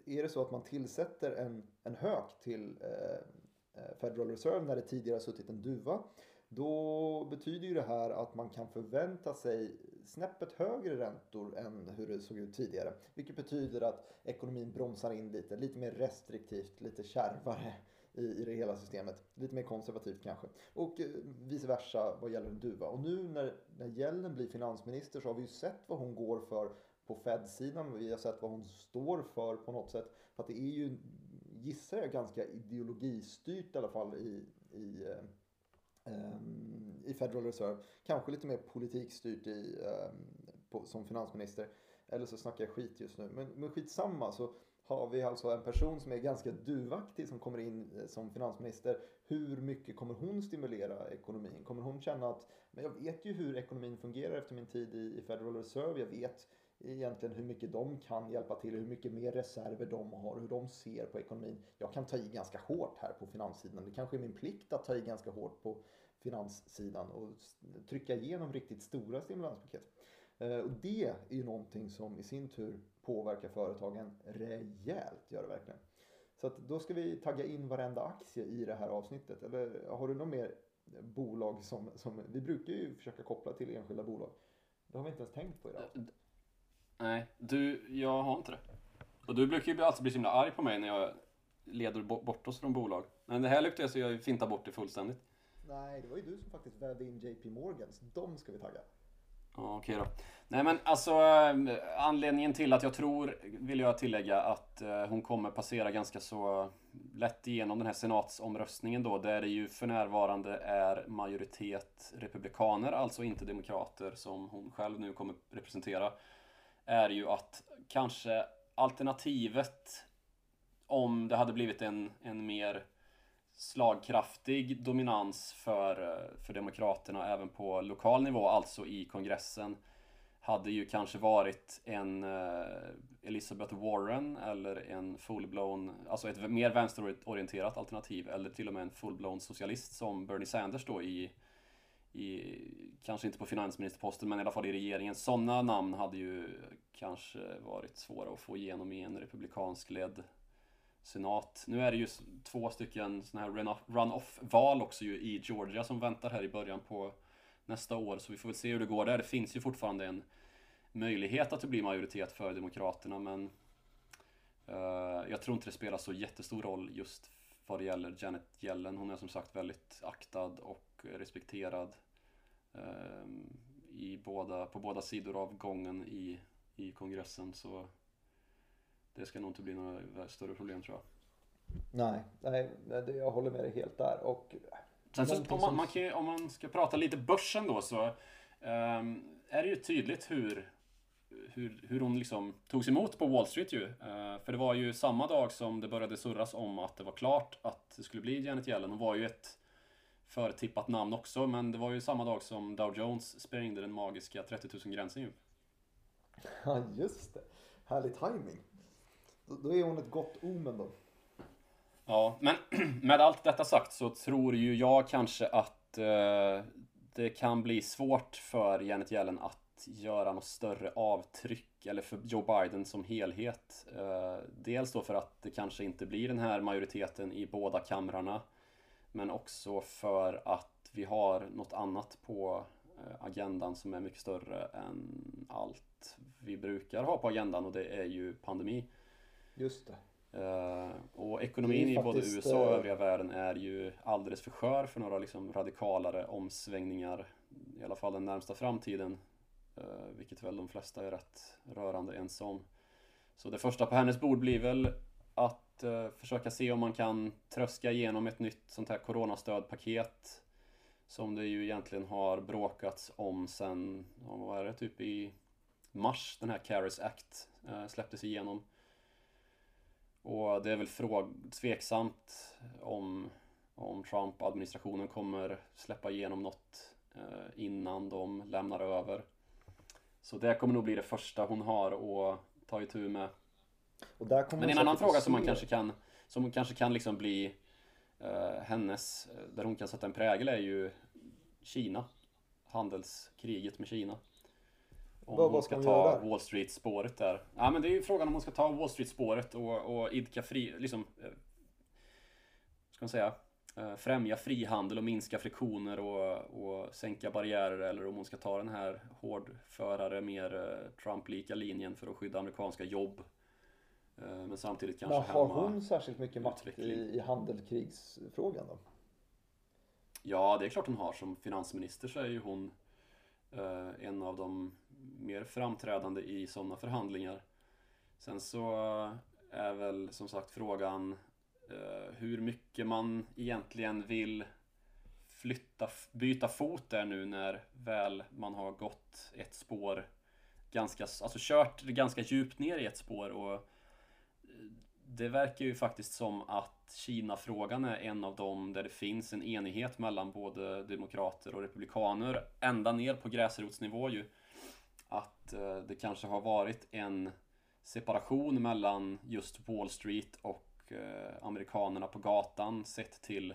är det så att man tillsätter en, en hök till eh, eh, Federal Reserve när det tidigare har suttit en duva. Då betyder ju det här att man kan förvänta sig snäppet högre räntor än hur det såg ut tidigare. Vilket betyder att ekonomin bromsar in lite, lite mer restriktivt, lite kärvare i, i det hela systemet. Lite mer konservativt kanske. Och eh, vice versa vad gäller en duva. Och nu när, när Yellen blir finansminister så har vi ju sett vad hon går för på Fed-sidan. Vi har sett vad hon står för på något sätt. För att det är ju, gissar jag, ganska ideologistyrt i alla fall i, i, eh, eh, i Federal Reserve. Kanske lite mer politikstyrt i, eh, på, som finansminister. Eller så snackar jag skit just nu. Men, men skitsamma. Så har vi alltså en person som är ganska duvaktig som kommer in som finansminister. Hur mycket kommer hon stimulera ekonomin? Kommer hon känna att men jag vet ju hur ekonomin fungerar efter min tid i Federal Reserve. Jag vet egentligen hur mycket de kan hjälpa till, hur mycket mer reserver de har, hur de ser på ekonomin. Jag kan ta i ganska hårt här på finanssidan. Det kanske är min plikt att ta i ganska hårt på finanssidan och trycka igenom riktigt stora stimulanspaket. Eh, och det är ju någonting som i sin tur påverkar företagen rejält, gör det verkligen. Så att då ska vi tagga in varenda aktie i det här avsnittet. Eller har du något mer bolag som, som vi brukar ju försöka koppla till enskilda bolag. Det har vi inte ens tänkt på idag. Nej, du, jag har inte det. Och du brukar ju alltid bli så himla arg på mig när jag leder bort oss från bolag. Men det här lyckades jag finta bort det fullständigt. Nej, det var ju du som faktiskt vävde in JP Morgan, så de ska vi tagga. Ja, okej då. Nej men alltså anledningen till att jag tror, vill jag tillägga, att eh, hon kommer passera ganska så lätt igenom den här senatsomröstningen då, där det ju för närvarande är majoritet republikaner, alltså inte demokrater som hon själv nu kommer representera, är ju att kanske alternativet om det hade blivit en, en mer slagkraftig dominans för, eh, för Demokraterna även på lokal nivå, alltså i kongressen hade ju kanske varit en uh, Elizabeth Warren eller en full-blown, alltså ett mer vänsterorienterat alternativ eller till och med en full-blown socialist som Bernie Sanders då i, i kanske inte på finansministerposten men i alla fall i regeringen. Sådana namn hade ju kanske varit svåra att få igenom i en republikansk ledd senat. Nu är det ju två stycken sådana här run-off-val också ju i Georgia som väntar här i början på nästa år. Så vi får väl se hur det går där. Det finns ju fortfarande en möjlighet att det blir majoritet för Demokraterna men uh, jag tror inte det spelar så jättestor roll just vad det gäller Janet Yellen. Hon är som sagt väldigt aktad och respekterad uh, i båda, på båda sidor av gången i, i kongressen. Så det ska nog inte bli några större problem tror jag. Nej, nej jag håller med dig helt där. Och Sen så, om, man, man kan, om man ska prata lite börsen då så um, är det ju tydligt hur, hur, hur hon liksom togs emot på Wall Street ju. Uh, för det var ju samma dag som det började surras om att det var klart att det skulle bli Janet Yellen. Hon var ju ett förtippat namn också, men det var ju samma dag som Dow Jones sprängde den magiska 30 000 gränsen ju. Ja, just det. Härlig timing. Då är hon ett gott omen då. Ja, men med allt detta sagt så tror ju jag kanske att eh, det kan bli svårt för Janet Yellen att göra något större avtryck eller för Joe Biden som helhet. Eh, dels då för att det kanske inte blir den här majoriteten i båda kamrarna. Men också för att vi har något annat på eh, agendan som är mycket större än allt vi brukar ha på agendan och det är ju pandemi. Just det. Uh, och ekonomin i både USA och eh, övriga världen är ju alldeles för skör för några liksom radikalare omsvängningar. I alla fall den närmsta framtiden. Uh, vilket väl de flesta är rätt rörande ense om. Så det första på hennes bord blir väl att uh, försöka se om man kan tröska igenom ett nytt sånt här coronastödpaket. Som det ju egentligen har bråkats om sen, vad är det, typ i mars den här CARES Act eh, släpptes igenom. Och det är väl fråg tveksamt om, om Trump-administrationen kommer släppa igenom något eh, innan de lämnar över. Så det kommer nog bli det första hon har att ta itu med. Men en annan fråga som man kanske kan, som kanske kan liksom bli uh, hennes, där hon kan sätta en prägel är ju Kina. Handelskriget med Kina. Om vad, hon ska ta Wall Street-spåret där. Ja men det är ju frågan om hon ska ta Wall Street-spåret och, och idka fri, liksom, eh, ska man säga, eh, främja frihandel och minska friktioner och, och sänka barriärer eller om hon ska ta den här hårdförare, mer eh, Trump-lika linjen för att skydda amerikanska jobb. Men samtidigt kanske Men har hon särskilt mycket makt i, i handelskrigsfrågan då? Ja, det är klart hon har. Som finansminister så är ju hon eh, en av de mer framträdande i sådana förhandlingar. Sen så är väl som sagt frågan eh, hur mycket man egentligen vill flytta, byta fot där nu när väl man har gått ett spår ganska, alltså kört ganska djupt ner i ett spår och eh, det verkar ju faktiskt som att Kina-frågan är en av dem där det finns en enighet mellan både demokrater och republikaner ända ner på gräsrotsnivå ju att eh, det kanske har varit en separation mellan just Wall Street och eh, amerikanerna på gatan sett till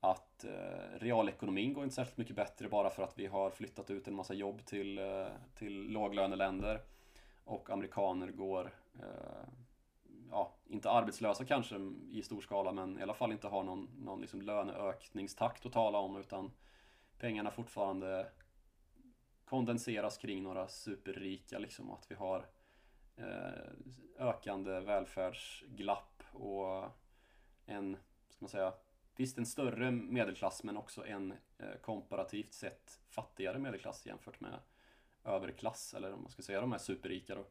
att eh, realekonomin går inte särskilt mycket bättre bara för att vi har flyttat ut en massa jobb till, eh, till låglöneländer och amerikaner går inte arbetslösa kanske i stor skala men i alla fall inte har någon, någon liksom löneökningstakt att tala om utan pengarna fortfarande kondenseras kring några superrika liksom och att vi har eh, ökande välfärdsglapp och en, ska man säga, visst en större medelklass men också en eh, komparativt sett fattigare medelklass jämfört med överklass eller om man ska säga de här superrika då.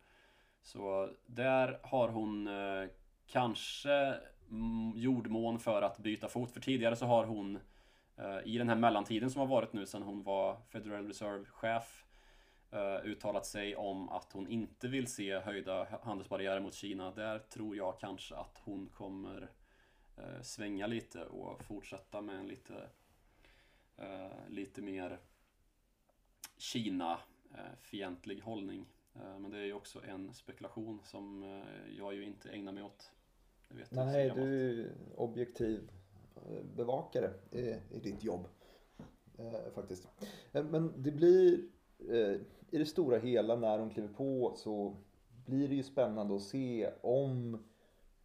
Så där har hon eh, kanske mm, jordmån för att byta fot för tidigare så har hon eh, i den här mellantiden som har varit nu sedan hon var Federal Reserve-chef eh, uttalat sig om att hon inte vill se höjda handelsbarriärer mot Kina. Där tror jag kanske att hon kommer eh, svänga lite och fortsätta med en lite, lite mer Kina-fientlig hållning. Men det är ju också en spekulation som jag ju inte ägnar mig åt. Nej, du är objektiv bevakare i, i ditt jobb. Eh, faktiskt. Eh, men det blir eh, i det stora hela när hon kliver på så blir det ju spännande att se om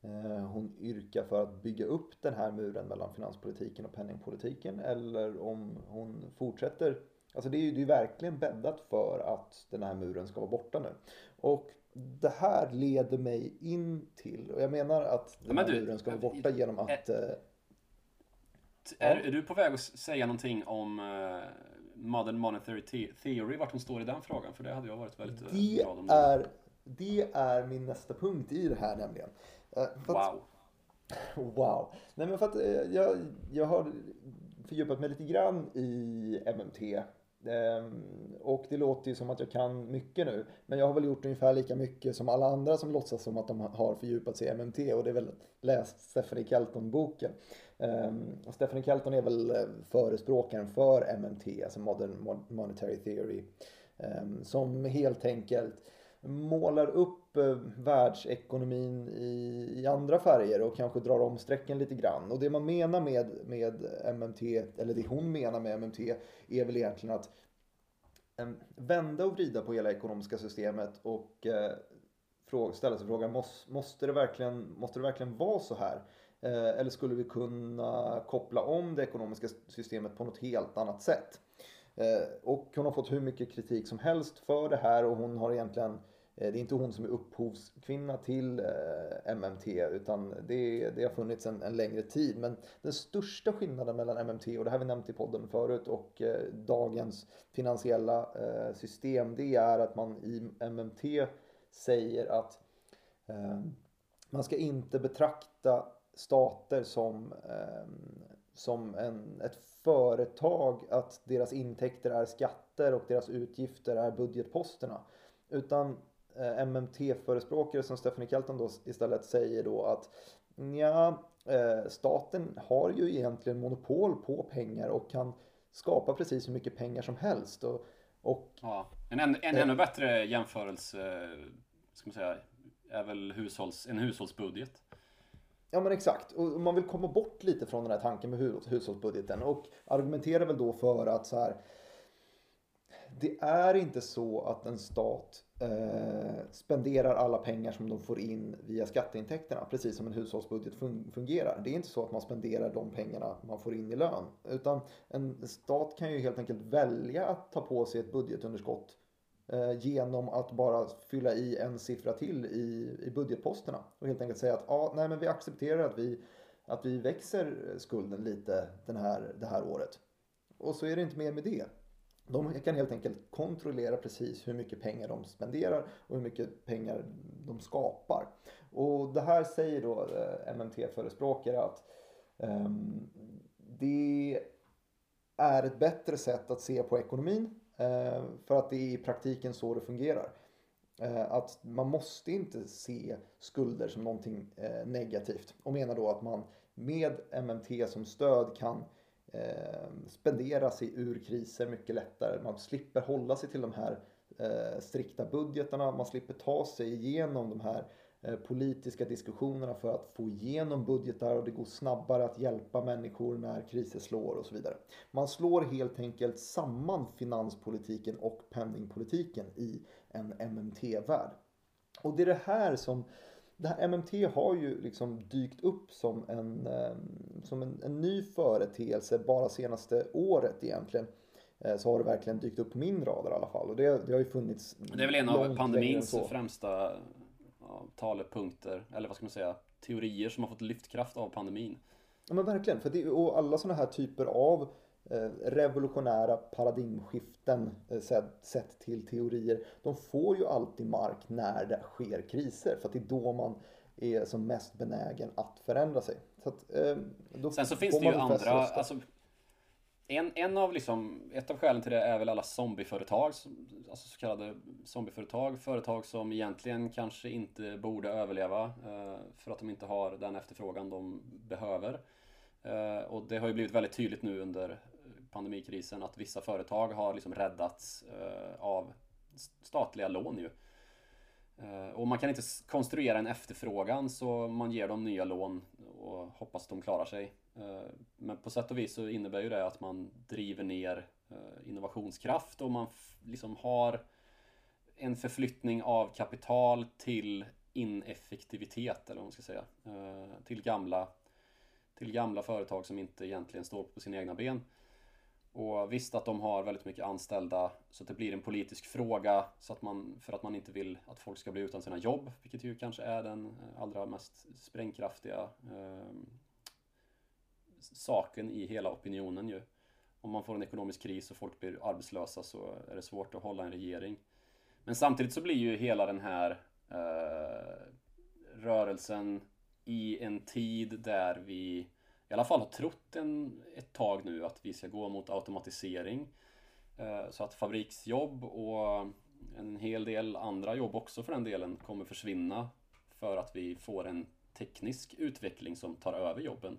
eh, hon yrkar för att bygga upp den här muren mellan finanspolitiken och penningpolitiken eller om hon fortsätter Alltså det är ju det är verkligen bäddat för att den här muren ska vara borta nu. Och det här leder mig in till, och jag menar att den här muren ska vara borta genom att eh, är, är, du på väg att säga någonting om uh, Modern Monetary Theory, vart hon står i den frågan? För det hade jag varit väldigt det glad om. Är, det är min nästa punkt i det här nämligen. Uh, wow. Att, wow. Nej men för att jag, jag har fördjupat mig lite grann i MMT. Ehm, och det låter ju som att jag kan mycket nu. Men jag har väl gjort ungefär lika mycket som alla andra som låtsas som att de har fördjupat sig i MMT. Och det är väl läst Stephanie Kelton-boken. Ehm, och Stephanie Kelton är väl eh, förespråkaren för MMT, alltså Modern Monetary Theory. Ehm, som helt enkelt målar upp eh, världsekonomin i, i, andra färger och kanske drar om strecken lite grann. Och det man menar med, med MMT, eller det hon menar med MMT, är väl egentligen att vända och vrida på hela ekonomiska systemet och eh, ställa sig frågan, måste, måste, det verkligen, måste det verkligen vara så här? Eh, eller skulle vi kunna koppla om det ekonomiska systemet på något helt annat sätt? Eh, och hon har fått hur mycket kritik som helst för det här och hon har egentligen Eh, det är inte hon som är upphovskvinna till eh, MMT utan det, det har funnits en, en, längre tid. Men den största skillnaden mellan MMT och det här har vi nämnt i podden förut och eh, dagens finansiella system det är att man i MMT säger att man ska inte betrakta stater som som en, ett företag att deras intäkter är skatter och deras utgifter är budgetposterna. Utan MMT-förespråkare som Stephanie Kelton då istället säger då att ja, eh, staten har ju egentligen monopol på pengar och kan skapa precis hur mycket pengar som helst. Och, och ja, en, en, en ännu bättre jämförelse ska man säga, är väl hushålls, en hushållsbudget. Ja men exakt. Och man vill komma bort lite från den här tanken med hushållsbudgeten och argumenterar väl då för att så här. Det är inte så att en stat eh, spenderar alla pengar som de får in via skatteintäkterna, precis som en hushållsbudget fun fungerar. Det är inte så att man spenderar de pengarna man får in i lön, utan en stat kan ju helt enkelt välja att ta på sig ett budgetunderskott Eh, genom att bara fylla i en siffra till i, i budgetposterna och helt enkelt säga att ah, nej, men vi accepterar att vi, att vi växer skulden lite den här, det här året. Och så är det inte mer med det. De kan helt enkelt kontrollera precis hur mycket pengar de spenderar och hur mycket pengar de skapar. Och det här säger då eh, MMT-förespråkare att um, det är ett bättre sätt att se på ekonomin uh, för att det är i praktiken så det fungerar. Uh, att man måste inte se skulder som någonting uh, negativt och menar då att man med MMT som stöd kan Eh, spendera sig ur kriser mycket lättare. Man slipper hålla sig till de här eh, strikta budgetarna, man slipper ta sig igenom de här Eh, politiska diskussionerna för att få igenom budgetar och det går snabbare att hjälpa människor när kriser slår och så vidare. Man slår helt enkelt samman finanspolitiken och penningpolitiken i en MMT-värld. Och det är det här som det här MMT har ju liksom dykt upp som en, eh, som en, en ny företeelse bara senaste året egentligen eh, så har det verkligen dykt upp på min radar i alla fall. Och det, det har ju funnits Det är väl en av pandemins främsta talepunkter, eller vad ska man säga, teorier som har fått lyftkraft av pandemin. Ja men verkligen, för det, och alla sådana här typer av revolutionära paradigmskiften eh, sett till teorier, de får ju alltid mark när det sker kriser, för att det är då man är som mest benägen att förändra sig. Så att, eh, Sen så finns det ju andra, alltså, en, en av liksom, ett av skälen till det är väl alla zombieföretag, alltså så kallade zombieföretag. Företag som egentligen kanske inte borde överleva eh, för att de inte har den efterfrågan de behöver. Eh, och det har ju blivit väldigt tydligt nu under pandemikrisen att vissa företag har liksom räddats eh, av statliga lån ju. Eh, och man kan inte konstruera en efterfrågan så man ger dem nya lån och hoppas att de klarar sig. Eh, men på sätt och vis så innebär ju det att man driver ner eh, innovationskraft och man liksom har en förflyttning av kapital till ineffektivitet eller vad man ska säga. Eh, till gamla, till gamla företag som inte egentligen står på sina egna ben. Och visst att de har väldigt mycket anställda så att det blir en politisk fråga så att man, för att man inte vill att folk ska bli utan sina jobb, vilket ju kanske är den eh, allra mest sprängkraftiga eh, saken i hela opinionen ju. Om man får en ekonomisk kris och folk blir arbetslösa så är det svårt att hålla en regering. Men samtidigt så blir ju hela den här eh, rörelsen i en tid där vi i alla fall har trott en, ett tag nu att vi ska gå mot automatisering. Eh, så att fabriksjobb och en hel del andra jobb också för den delen kommer försvinna för att vi får en teknisk utveckling som tar över jobben.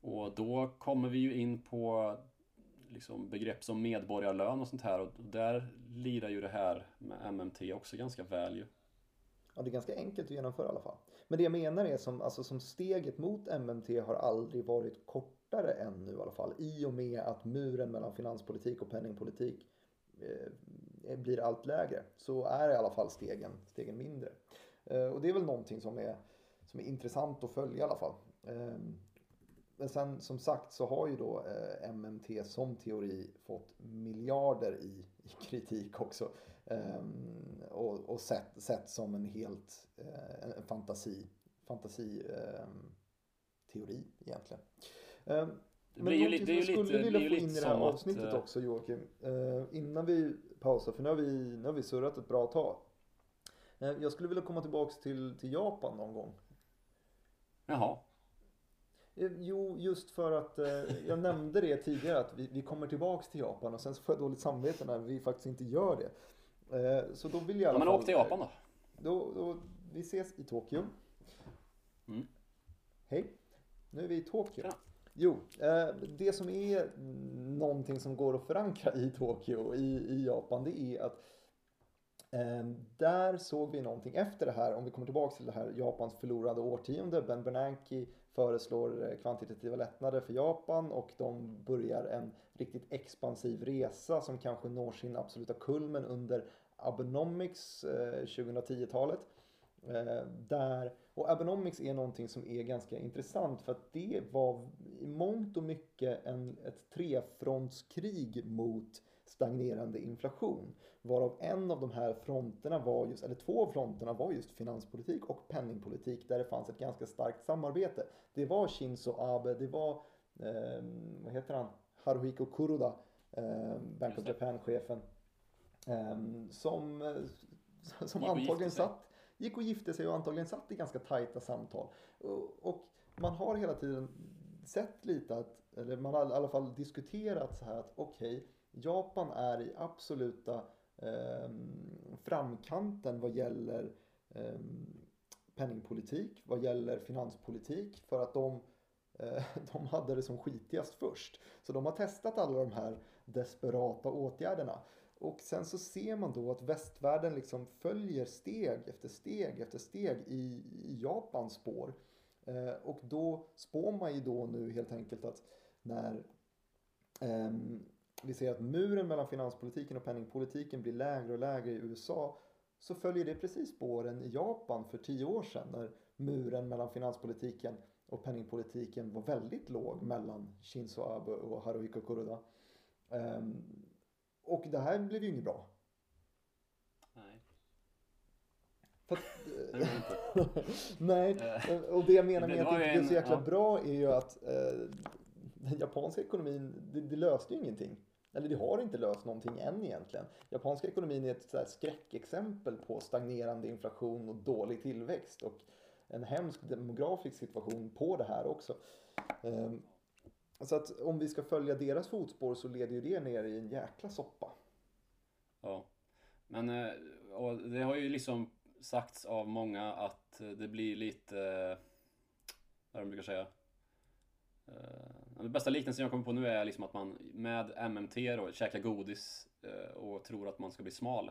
Och då kommer vi ju in på liksom begrepp som medborgarlön och sånt här och där lirar ju det här med MMT också ganska väl ju. Ja, det är ganska enkelt att genomföra i alla fall. Men det jag menar är som, alltså, som steget mot MMT har aldrig varit kortare än nu i alla fall. I och med att muren mellan finanspolitik och penningpolitik eh, blir allt lägre så är i alla fall stegen, stegen mindre. Eh, och det är väl någonting som är, som är intressant att följa i alla fall. Eh, men sen som sagt så har ju då eh, MMT som teori fått miljarder i, i kritik också. Um, och, och sett, sett som en helt uh, en fantasi, fantasi um, teori egentligen. Um, men blir någonting som jag skulle lite, vilja få in i det här avsnittet att, också Joakim. Innan vi pausar, för nu har vi, nu har vi surrat ett bra tag. Jag skulle vilja komma tillbaks till, till Japan någon gång. Jaha. Eh, Jo, just för att eh, jag nämnde det tidigare att vi, vi kommer tillbaks till Japan och sen så får jag dåligt samvete när vi faktiskt inte gör det. Eh, så då vill jag i Ja, alla men fall... åk till Japan då. Då, då, vi ses i Tokyo. Mm. Hej, nu är vi i Tokyo. Tjena. Jo, eh, det som är någonting som går att förankra i Tokyo, i, i Japan, det är att eh, där såg vi någonting efter det här, om vi kommer tillbaka till det här Japans förlorade årtionde. Ben Bernanke föreslår eh, kvantitativa lättnader för Japan och de börjar en riktigt expansiv resa som kanske når sin absoluta kulmen under Abenomics eh, 2010-talet. Eh, där, och Abenomics är någonting som är ganska intressant för att det var i mångt och mycket en, ett trefrontskrig mot stagnerande inflation. Varav en av de här fronterna var just, eller två av fronterna var just finanspolitik och penningpolitik där det fanns ett ganska starkt samarbete. Det var Shinzo Abe, det var, eh, vad heter han, Haruhiko Kuroda, eh, Bank of. Japan-chefen. Eh, som eh, som antagligen satt, gick och gifte sig och antagligen satt i ganska tajta samtal. Och, man har hela tiden sett lite att, eller man har i alla fall diskuterat så här att okej, Japan är i absoluta ehm, framkanten vad gäller ehm, penningpolitik, vad gäller finanspolitik för att de eh, de hade det som skitigast först. Så de har testat alla de här desperata åtgärderna. Och sen så ser man då att västvärlden liksom följer steg efter steg efter steg i, i Japans spår. Eh, och då spår man ju då nu helt enkelt att när eh, vi ser att muren mellan finanspolitiken och penningpolitiken blir lägre och lägre i USA så följer det precis spåren i Japan för tio år sedan när muren mellan finanspolitiken och penningpolitiken var väldigt låg mellan Shinzo Abe och Haruhiko Kuroda. Ehm, och det här blev ju inget bra. Nej, För inte. Nej, Eh, och det jag menar med att det inte blev så jäkla ja. bra är ju att eh, den japanska ekonomin, det, det löste ju ingenting. Eller det har inte löst någonting än egentligen. Japanska ekonomin är ett så skräckexempel på stagnerande inflation och dålig tillväxt och en hemsk demografisk situation på det här också. Ehm, så att om vi ska följa deras fotspår så leder ju det ner i en jäkla soppa. Ja. Men eh, och det har ju liksom sagts av många att det blir lite, vad de brukar säga. Eh, den bästa liknelsen jag kommer på nu är liksom att man med MMT då käkar godis eh, och tror att man ska bli smal.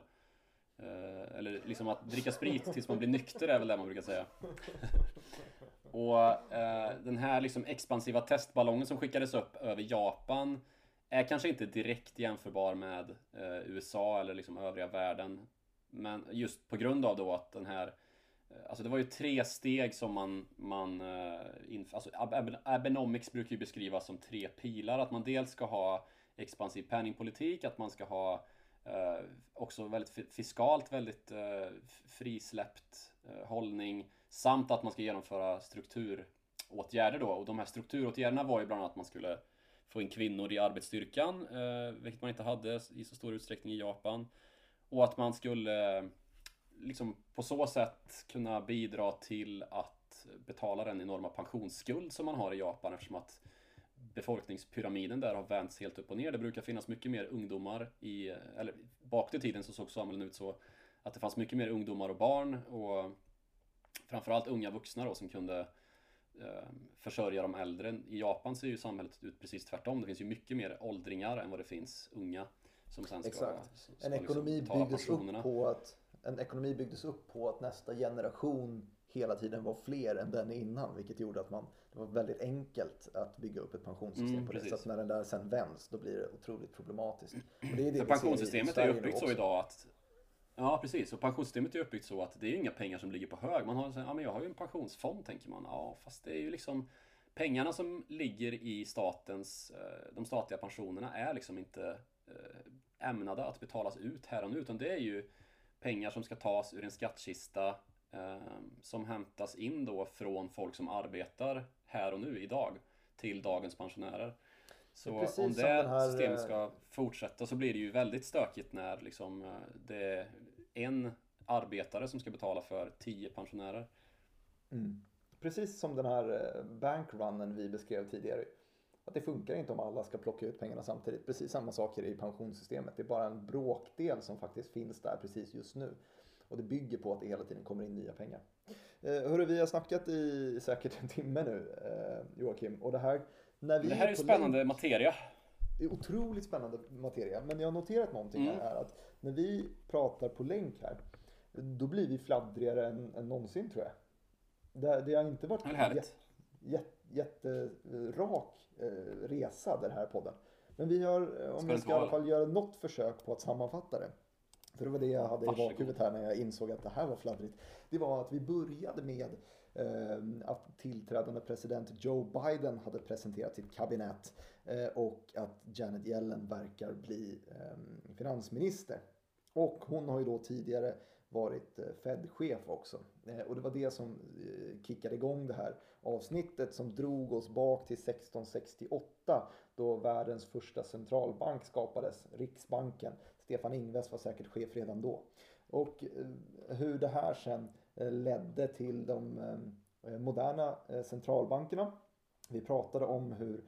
Eh, Eller liksom att dricka sprit tills man blir nykter är väl det man brukar säga. Och eh, den här liksom expansiva testballongen som skickades upp över Japan är kanske inte direkt jämförbar med eh, USA eller liksom övriga världen. Men just på grund av då att den här Alltså det var ju tre steg som man, man alltså Ab- Ab- Abenomics brukar ju beskrivas som tre pilar. Att man dels ska ha expansiv penningpolitik, att man ska ha eh, också väldigt fiskalt väldigt eh, frisläppt eh, hållning samt att man ska genomföra strukturåtgärder då. Och de här strukturåtgärderna var ju bland annat att man skulle få in kvinnor i arbetsstyrkan, eh, vilket man inte hade i så stor utsträckning i Japan. Och att man skulle eh, liksom på så sätt kunna bidra till att betala den enorma pensionsskuld som man har i Japan eftersom att befolkningspyramiden där har vänts helt upp och ner. Det brukar finnas mycket mer ungdomar i, eller bak i tiden så såg samhällen ut så att det fanns mycket mer ungdomar och barn och framförallt unga vuxna då som kunde eh, försörja de äldre. I Japan ser ju samhället ut precis tvärtom. Det finns ju mycket mer åldringar än vad det finns unga som sen ska, Exakt. ska En liksom ekonomi, betala byggdes upp på att, en ekonomi byggdes upp på att nästa generation hela tiden var fler än den innan. Vilket gjorde att man, det var väldigt enkelt att bygga upp ett pensionssystem Mm, på det. Så att när den där sen vänds då blir det otroligt problematiskt. Och det är det För pensionssystemet är uppbyggt så idag att Ja precis, och pensionssystemet är uppbyggt så att det är inga pengar som ligger på hög. Man har så här, ja men jag har ju en pensionsfond tänker man. Ja fast det är ju liksom Pengarna som ligger i statens, eh, de statliga pensionerna är liksom inte eh, ämnade att betalas ut här och nu utan det är ju pengar som ska tas ur en skattkista som hämtas in då från folk som arbetar här och nu idag till dagens pensionärer. Så precis om det här, systemet eh, ska fortsätta så blir det ju väldigt stökigt när liksom eh, det är en arbetare som ska betala för tio pensionärer. Mm. precis som den här eh, bankrunnen vi beskrev tidigare. Att det funkar inte om alla ska plocka ut pengarna samtidigt. Precis samma saker i pensionssystemet. Det är bara en bråkdel som faktiskt finns där precis just nu. Och det bygger på att det hela tiden kommer in nya pengar. Eh, hörru, vi har snackat i säkert en timme nu, eh, Joakim. Och det här, när vi det här är spännande länk, materia. Det är otroligt spännande materia. Men jag har noterat någonting mm. här. Att när vi pratar på länk här, då blir vi fladdrigare än, än någonsin tror jag. Det, det har inte varit jätte, jätterak eh, resa den här podden. Men vi har, eh, om jag ska i alla fall göra något försök på att sammanfatta det. För det var det jag hade i bakhuvudet här när jag insåg att det här var fladdrigt. Det var att vi började med eh, att tillträdande president Joe Biden hade presenterat sitt kabinett eh, och att Janet Yellen verkar bli eh, finansminister. Och hon har ju då tidigare varit eh, Fed-chef också. Eh, och det var det som eh, kickade igång det här avsnittet som drog oss bak till 1668 då världens första centralbank skapades, Riksbanken. Stefan Ingves var säkert chef redan då. Och hur det här sen ledde till de moderna centralbankerna. Vi pratade om hur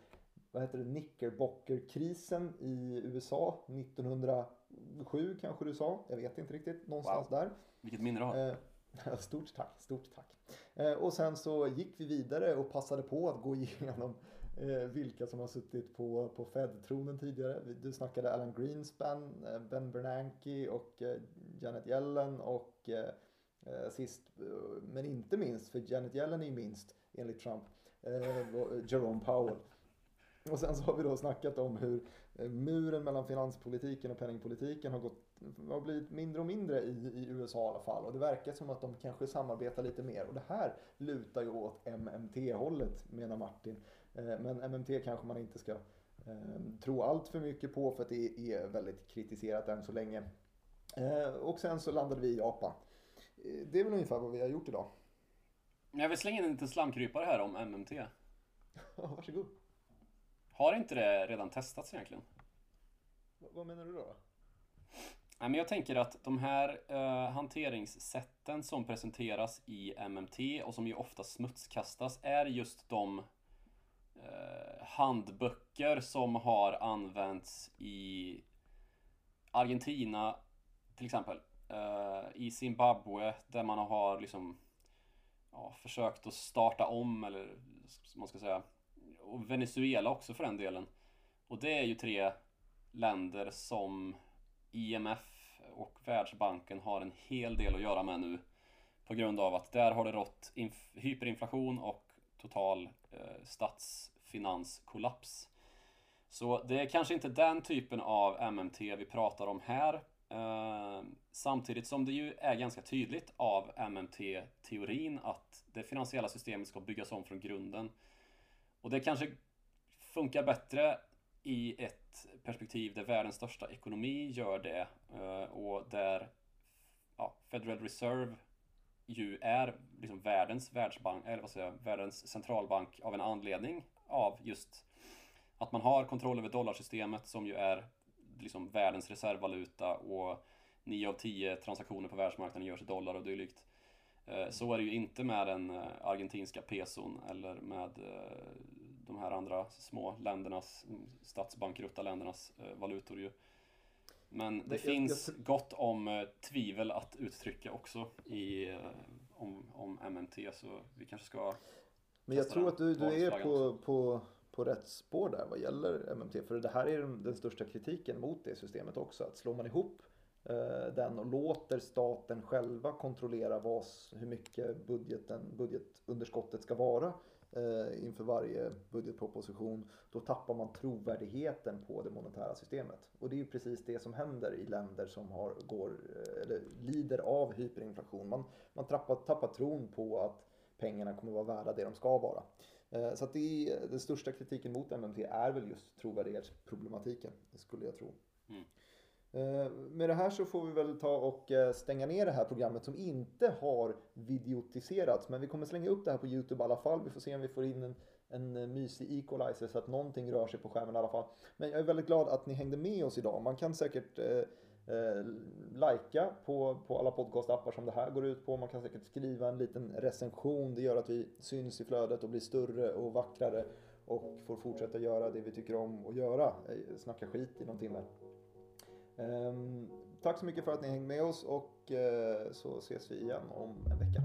vad heter det, Knickerbockerkrisen i USA 1907 kanske du sa. Jag vet inte riktigt. Någonstans wow. där. Vilket minne du har. Eh, stort tack, stort tack. Eh, och sen så gick vi vidare och passade på att gå igenom eh, Eh, vilka som har suttit på, på Fed-tronen tidigare. Du snackade Alan Greenspan, eh, Ben Bernanke och eh, Janet Yellen och eh, eh sist men inte minst, för Janet Yellen är ju minst enligt Trump, Jerome Powell. Och sen så har vi då snackat om hur muren mellan finanspolitiken och penningpolitiken har, gått, har blivit mindre och mindre i, i USA i alla fall. Och det verkar som att de kanske samarbetar lite mer. Och det här lutar ju åt MMT-hållet menar Martin. Eh, men MMT kanske man inte ska eh, tro allt för mycket på för att det är väldigt kritiserat än så länge. Och sen så landade vi i Japan. Det är väl ungefär vad vi har gjort idag. Jag vill slänga in en liten slamkrypare här om MMT. Varsågod. Har inte det redan testats egentligen? Vad menar du då? Nej, men jag tänker att de här uh, hanteringssätten som presenteras i MMT och som ju ofta smutskastas är just de Eh, handböcker som har använts i Argentina till exempel. Eh, I Zimbabwe där man har liksom ja, försökt att starta om eller man ska säga och Venezuela också för den delen. Och det är ju tre länder som IMF och Världsbanken har en hel del att göra med nu. På grund av att där har det rått hyperinflation och total eh, finanskollaps. Så det är kanske inte den typen av MMT vi pratar om här. Eh, samtidigt som det ju är ganska tydligt av MMT-teorin att det finansiella systemet ska byggas om från grunden. Och det kanske funkar bättre i ett perspektiv där världens största ekonomi gör det eh, och där ja, Federal Reserve ju är liksom världens världsbank, eller vad säger jag, världens centralbank av en anledning av just att man har kontroll över dollarsystemet som ju är liksom världens reservvaluta och 9 av 10 transaktioner på världsmarknaden görs i dollar och dylikt. Eh, så är det ju inte med den eh, argentinska peson eller med eh, de här andra små ländernas, statsbankrutta ländernas valutor ju. Men det, det finns jag, jag... gott om tvivel att uttrycka också i, om, om MMT så vi kanske ska Men jag tror att du, du är på, på, på rätt spår där vad gäller MMT. För det här är den största kritiken mot det systemet också. Att slår man ihop Eh, den och låter staten själva kontrollera vad, hur mycket budgeten, budgetunderskottet ska vara eh, inför varje budgetproposition, då tappar man trovärdigheten på det monetära systemet. Och det är ju precis det som händer i länder som har, går, eh, eller lider av hyperinflation. Man, man tappar, tappar tron på att pengarna kommer vara värda det de ska vara. Så att det är, den största kritiken mot MMT är väl just trovärdighetsproblematiken, skulle jag tro. Mm. Eh, med det här så får vi väl ta och eh, stänga ner det här programmet som inte har videotiserats. Men vi kommer slänga upp det här på Youtube i alla fall. Vi får se om vi får in en, en eh, mysig equalizer så att någonting rör sig på skärmen i alla fall. Men jag är väldigt glad att ni hängde med oss idag. Man kan säkert Eh, Lajka på, på alla podcastappar som det här går ut på. Man kan säkert skriva en liten recension. Det gör att vi syns i flödet och blir större och vackrare och får fortsätta göra det vi tycker om att göra. Eh, snacka skit i någon timme. Eh, tack så mycket för att ni hängde med oss och eh, så ses vi igen om en vecka.